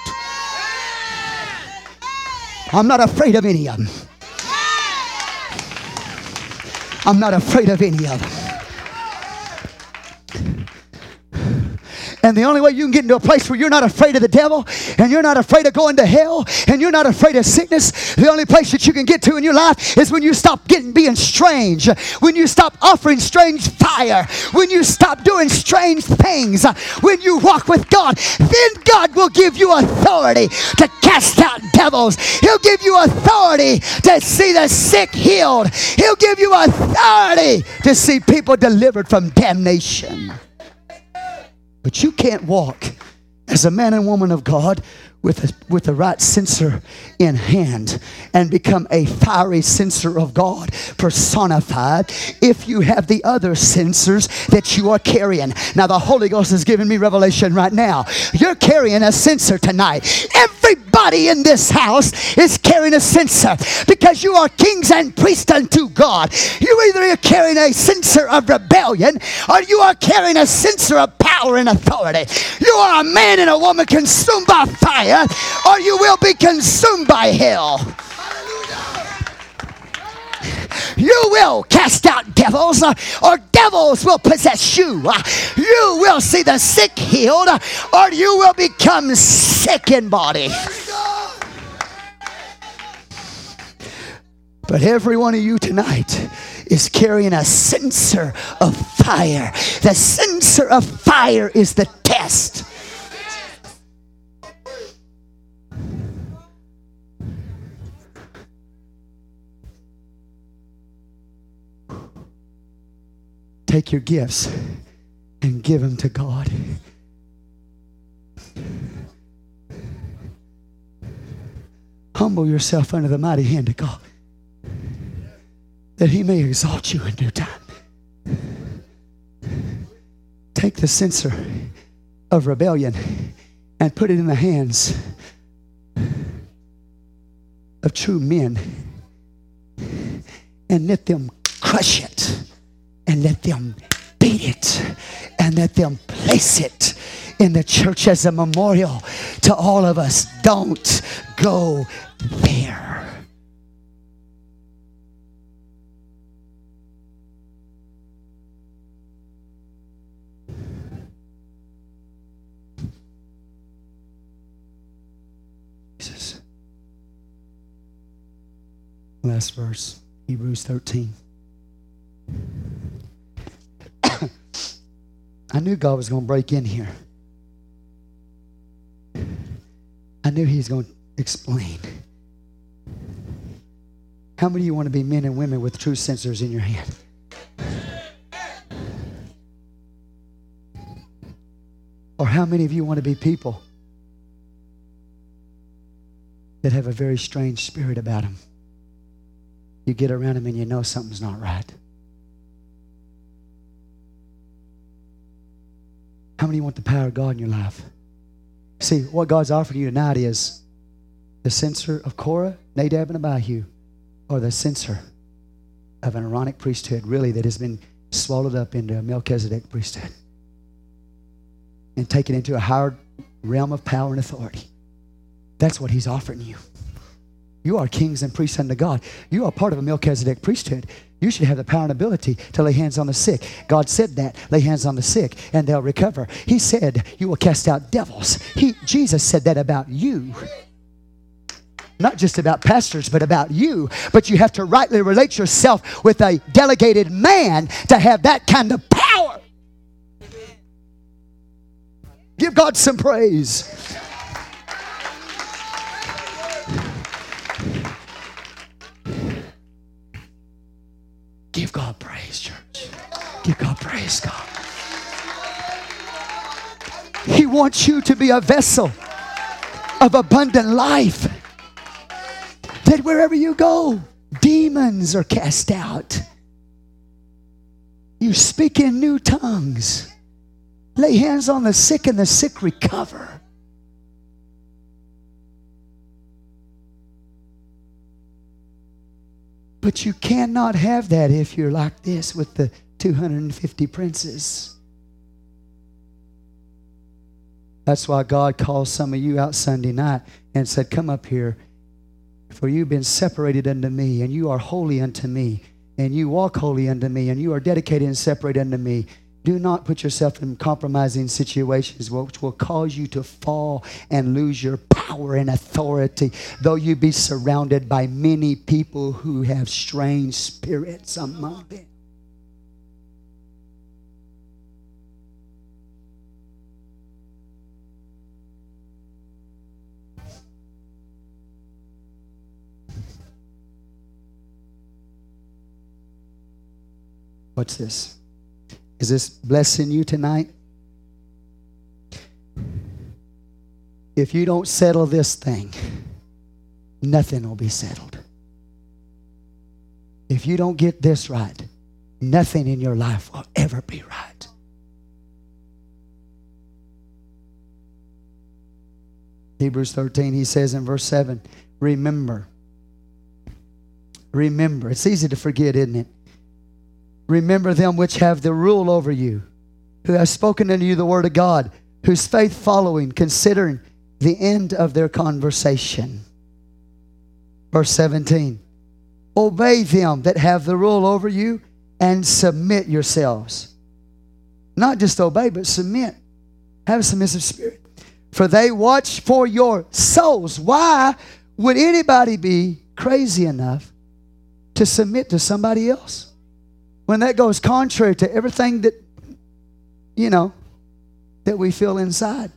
Speaker 1: I'm not afraid of any of them. I'm not afraid of any of them. And the only way you can get into a place where you're not afraid of the devil and you're not afraid of going to hell and you're not afraid of sickness, the only place that you can get to in your life is when you stop getting being strange, when you stop offering strange fire, when you stop doing strange things, when you walk with God, then God will give you authority to cast out devils. He'll give you authority to see the sick healed. He'll give you authority to see people delivered from damnation. But you can't walk as a man and woman of God with, a, with the right censer in hand and become a fiery censer of God personified if you have the other censers that you are carrying. Now, the Holy Ghost is giving me revelation right now. You're carrying a censer tonight. Everybody in this house is carrying a censer because you are kings and priests unto God. You either are carrying a censer of rebellion or you are carrying a censer of power and authority. You are a man and a woman consumed by fire or you will be consumed by hell. You will cast out devils, uh, or devils will possess you. Uh, you will see the sick healed, uh, or you will become sick in body. But every one of you tonight is carrying a censer of fire. The censer of fire is the test. Take your gifts and give them to God. Humble yourself under the mighty hand of God that he may exalt you in due time. Take the censer of rebellion and put it in the hands of true men and let them crush it and let them beat it and let them place it in the church as a memorial to all of us. Don't go there. Jesus. Last verse, Hebrews 13. <coughs> I knew God was going to break in here. I knew He was going to explain. How many of you want to be men and women with true censers in your hand? Or how many of you want to be people that have a very strange spirit about them? You get around them and you know something's not right. How many want the power of God in your life? See, what God's offering you tonight is the censer of Korah, Nadab, and Abihu, or the censer of an Aaronic priesthood, really, that has been swallowed up into a Melchizedek priesthood and taken into a higher realm of power and authority. That's what He's offering you. You are kings and priests unto God. You are part of a Melchizedek priesthood. You should have the power and ability to lay hands on the sick. God said that lay hands on the sick and they'll recover. He said, You will cast out devils. He, Jesus said that about you. Not just about pastors, but about you. But you have to rightly relate yourself with a delegated man to have that kind of power. Give God some praise. Give God praise, church. Give God praise, God. He wants you to be a vessel of abundant life. That wherever you go, demons are cast out. You speak in new tongues. Lay hands on the sick, and the sick recover. But you cannot have that if you're like this with the 250 princes. That's why God called some of you out Sunday night and said, Come up here, for you've been separated unto me, and you are holy unto me, and you walk holy unto me, and you are dedicated and separated unto me. Do not put yourself in compromising situations which will cause you to fall and lose your power and authority, though you be surrounded by many people who have strange spirits among them. What's this? Is this blessing you tonight? If you don't settle this thing, nothing will be settled. If you don't get this right, nothing in your life will ever be right. Hebrews 13, he says in verse 7 Remember. Remember. It's easy to forget, isn't it? Remember them which have the rule over you, who have spoken unto you the word of God, whose faith following, considering the end of their conversation. Verse 17 Obey them that have the rule over you and submit yourselves. Not just obey, but submit. Have a submissive spirit. For they watch for your souls. Why would anybody be crazy enough to submit to somebody else? when that goes contrary to everything that, you know, that we feel inside.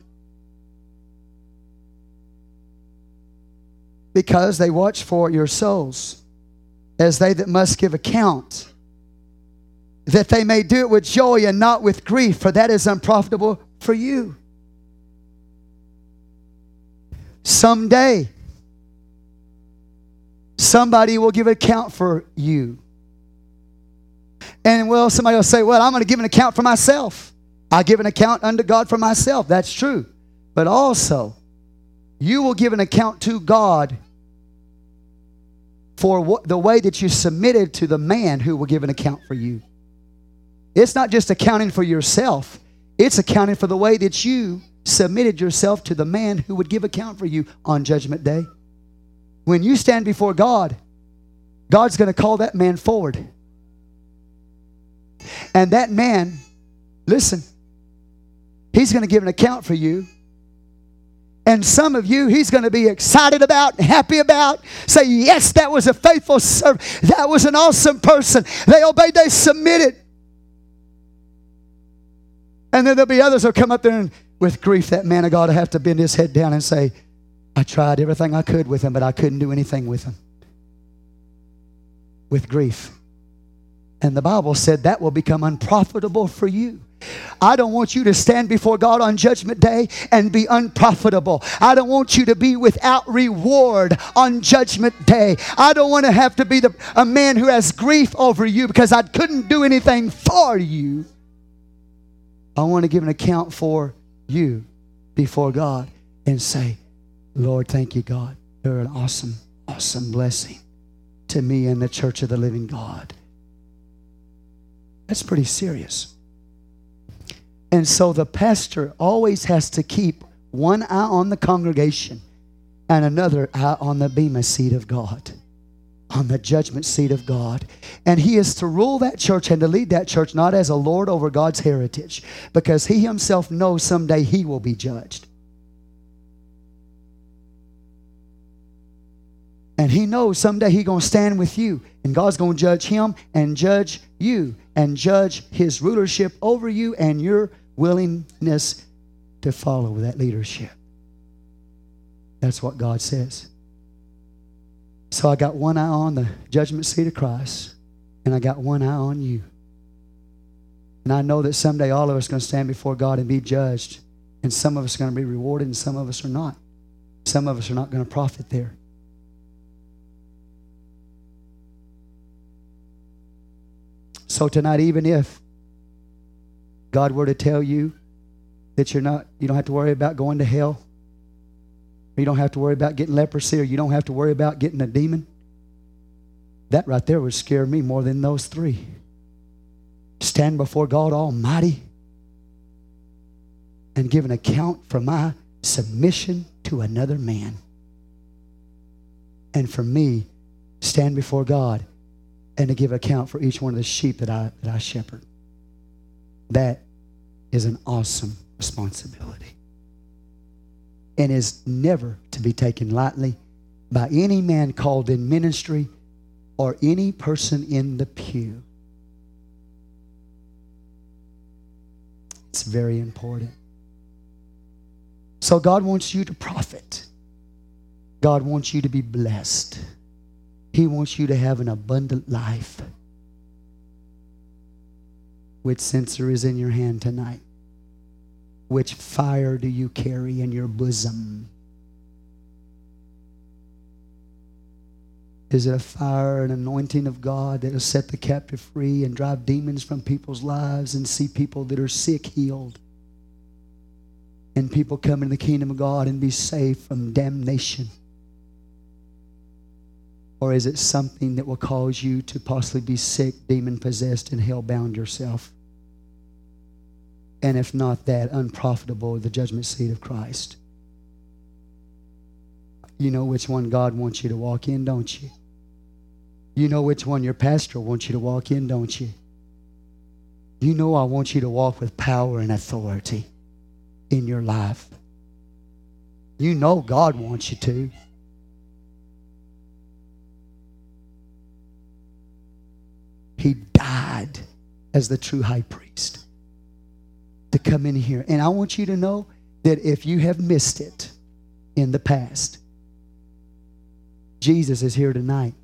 Speaker 1: Because they watch for your souls as they that must give account, that they may do it with joy and not with grief, for that is unprofitable for you. Someday, somebody will give account for you. And well, somebody will say, Well, I'm going to give an account for myself. I give an account unto God for myself. That's true. But also, you will give an account to God for the way that you submitted to the man who will give an account for you. It's not just accounting for yourself, it's accounting for the way that you submitted yourself to the man who would give account for you on Judgment Day. When you stand before God, God's going to call that man forward. And that man, listen, he's going to give an account for you. And some of you, he's going to be excited about, happy about. Say, yes, that was a faithful servant. That was an awesome person. They obeyed, they submitted. And then there'll be others who'll come up there and, with grief, that man of God will have to bend his head down and say, I tried everything I could with him, but I couldn't do anything with him. With grief. And the Bible said that will become unprofitable for you. I don't want you to stand before God on judgment day and be unprofitable. I don't want you to be without reward on judgment day. I don't want to have to be the, a man who has grief over you because I couldn't do anything for you. I want to give an account for you before God and say, Lord, thank you, God. You're an awesome, awesome blessing to me and the church of the living God. That's pretty serious. And so the pastor always has to keep one eye on the congregation and another eye on the bema seat of God, on the judgment seat of God. And he is to rule that church and to lead that church not as a lord over God's heritage, because he himself knows someday he will be judged. And he knows someday he's going to stand with you, and God's going to judge him and judge you and judge his rulership over you and your willingness to follow that leadership. That's what God says. So I got one eye on the judgment seat of Christ, and I got one eye on you. And I know that someday all of us are going to stand before God and be judged. And some of us are going to be rewarded, and some of us are not. Some of us are not going to profit there. So tonight, even if God were to tell you that you're not, you don't have to worry about going to hell, you don't have to worry about getting leprosy, or you don't have to worry about getting a demon, that right there would scare me more than those three. Stand before God Almighty and give an account for my submission to another man. And for me, stand before God and to give account for each one of the sheep that I, that I shepherd. That is an awesome responsibility and is never to be taken lightly by any man called in ministry or any person in the pew. It's very important. So, God wants you to profit, God wants you to be blessed. He wants you to have an abundant life. Which censer is in your hand tonight? Which fire do you carry in your bosom? Is it a fire, an anointing of God that'll set the captive free and drive demons from people's lives and see people that are sick healed? And people come into the kingdom of God and be saved from damnation. Or is it something that will cause you to possibly be sick, demon possessed, and hell bound yourself? And if not that, unprofitable, the judgment seat of Christ. You know which one God wants you to walk in, don't you? You know which one your pastor wants you to walk in, don't you? You know I want you to walk with power and authority in your life. You know God wants you to. He died as the true high priest to come in here. And I want you to know that if you have missed it in the past, Jesus is here tonight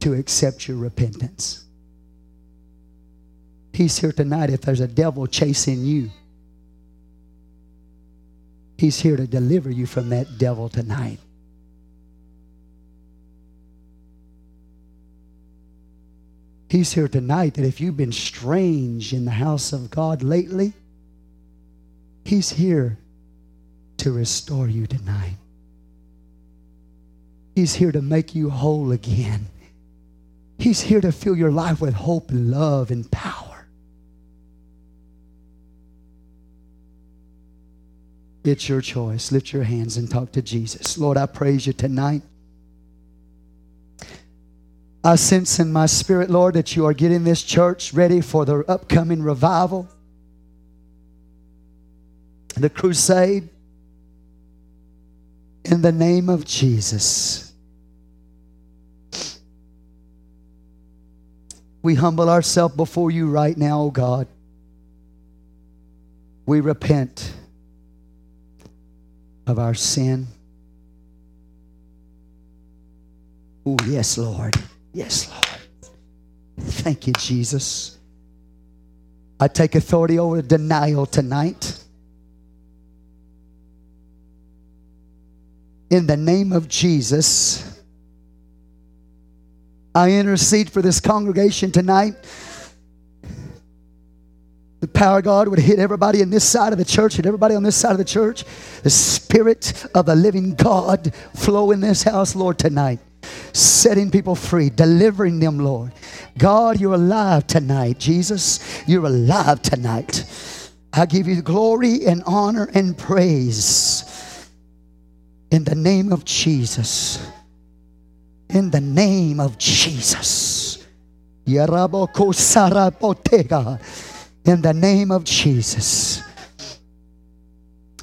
Speaker 1: to accept your repentance. He's here tonight if there's a devil chasing you. He's here to deliver you from that devil tonight. He's here tonight that if you've been strange in the house of God lately, He's here to restore you tonight. He's here to make you whole again. He's here to fill your life with hope and love and power. It's your choice. Lift your hands and talk to Jesus. Lord, I praise you tonight. I sense in my spirit, Lord, that you are getting this church ready for the upcoming revival, the crusade. In the name of Jesus. We humble ourselves before you right now, O God. We repent of our sin. Oh, yes, Lord. Yes, Lord. Thank you, Jesus. I take authority over denial tonight. In the name of Jesus, I intercede for this congregation tonight. The power of God would hit everybody in this side of the church, hit everybody on this side of the church. The Spirit of the living God flow in this house, Lord, tonight setting people free, delivering them, Lord. God, you're alive tonight. Jesus, you're alive tonight. I give you glory and honor and praise in the name of Jesus. In the name of Jesus. In the name of Jesus.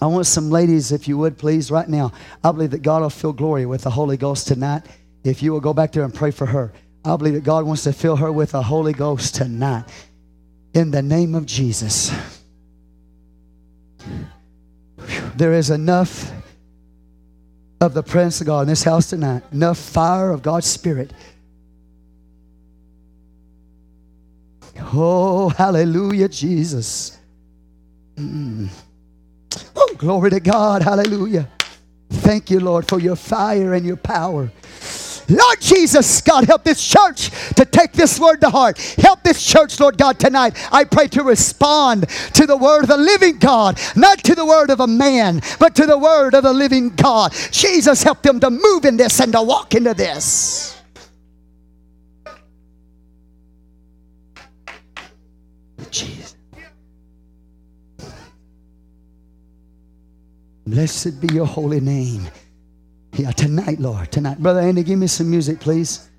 Speaker 1: I want some ladies, if you would please, right now. I believe that God will fill glory with the Holy Ghost tonight. If you will go back there and pray for her, I believe that God wants to fill her with the Holy Ghost tonight. In the name of Jesus. There is enough of the presence of God in this house tonight, enough fire of God's Spirit. Oh, hallelujah, Jesus. Mm. Oh, glory to God. Hallelujah. Thank you, Lord, for your fire and your power. Lord Jesus, God, help this church to take this word to heart. Help this church, Lord God, tonight. I pray to respond to the word of the living God, not to the word of a man, but to the word of the living God. Jesus, help them to move in this and to walk into this. Jesus. Blessed be your holy name. Yeah, tonight, Lord, tonight. Brother Andy, give me some music, please.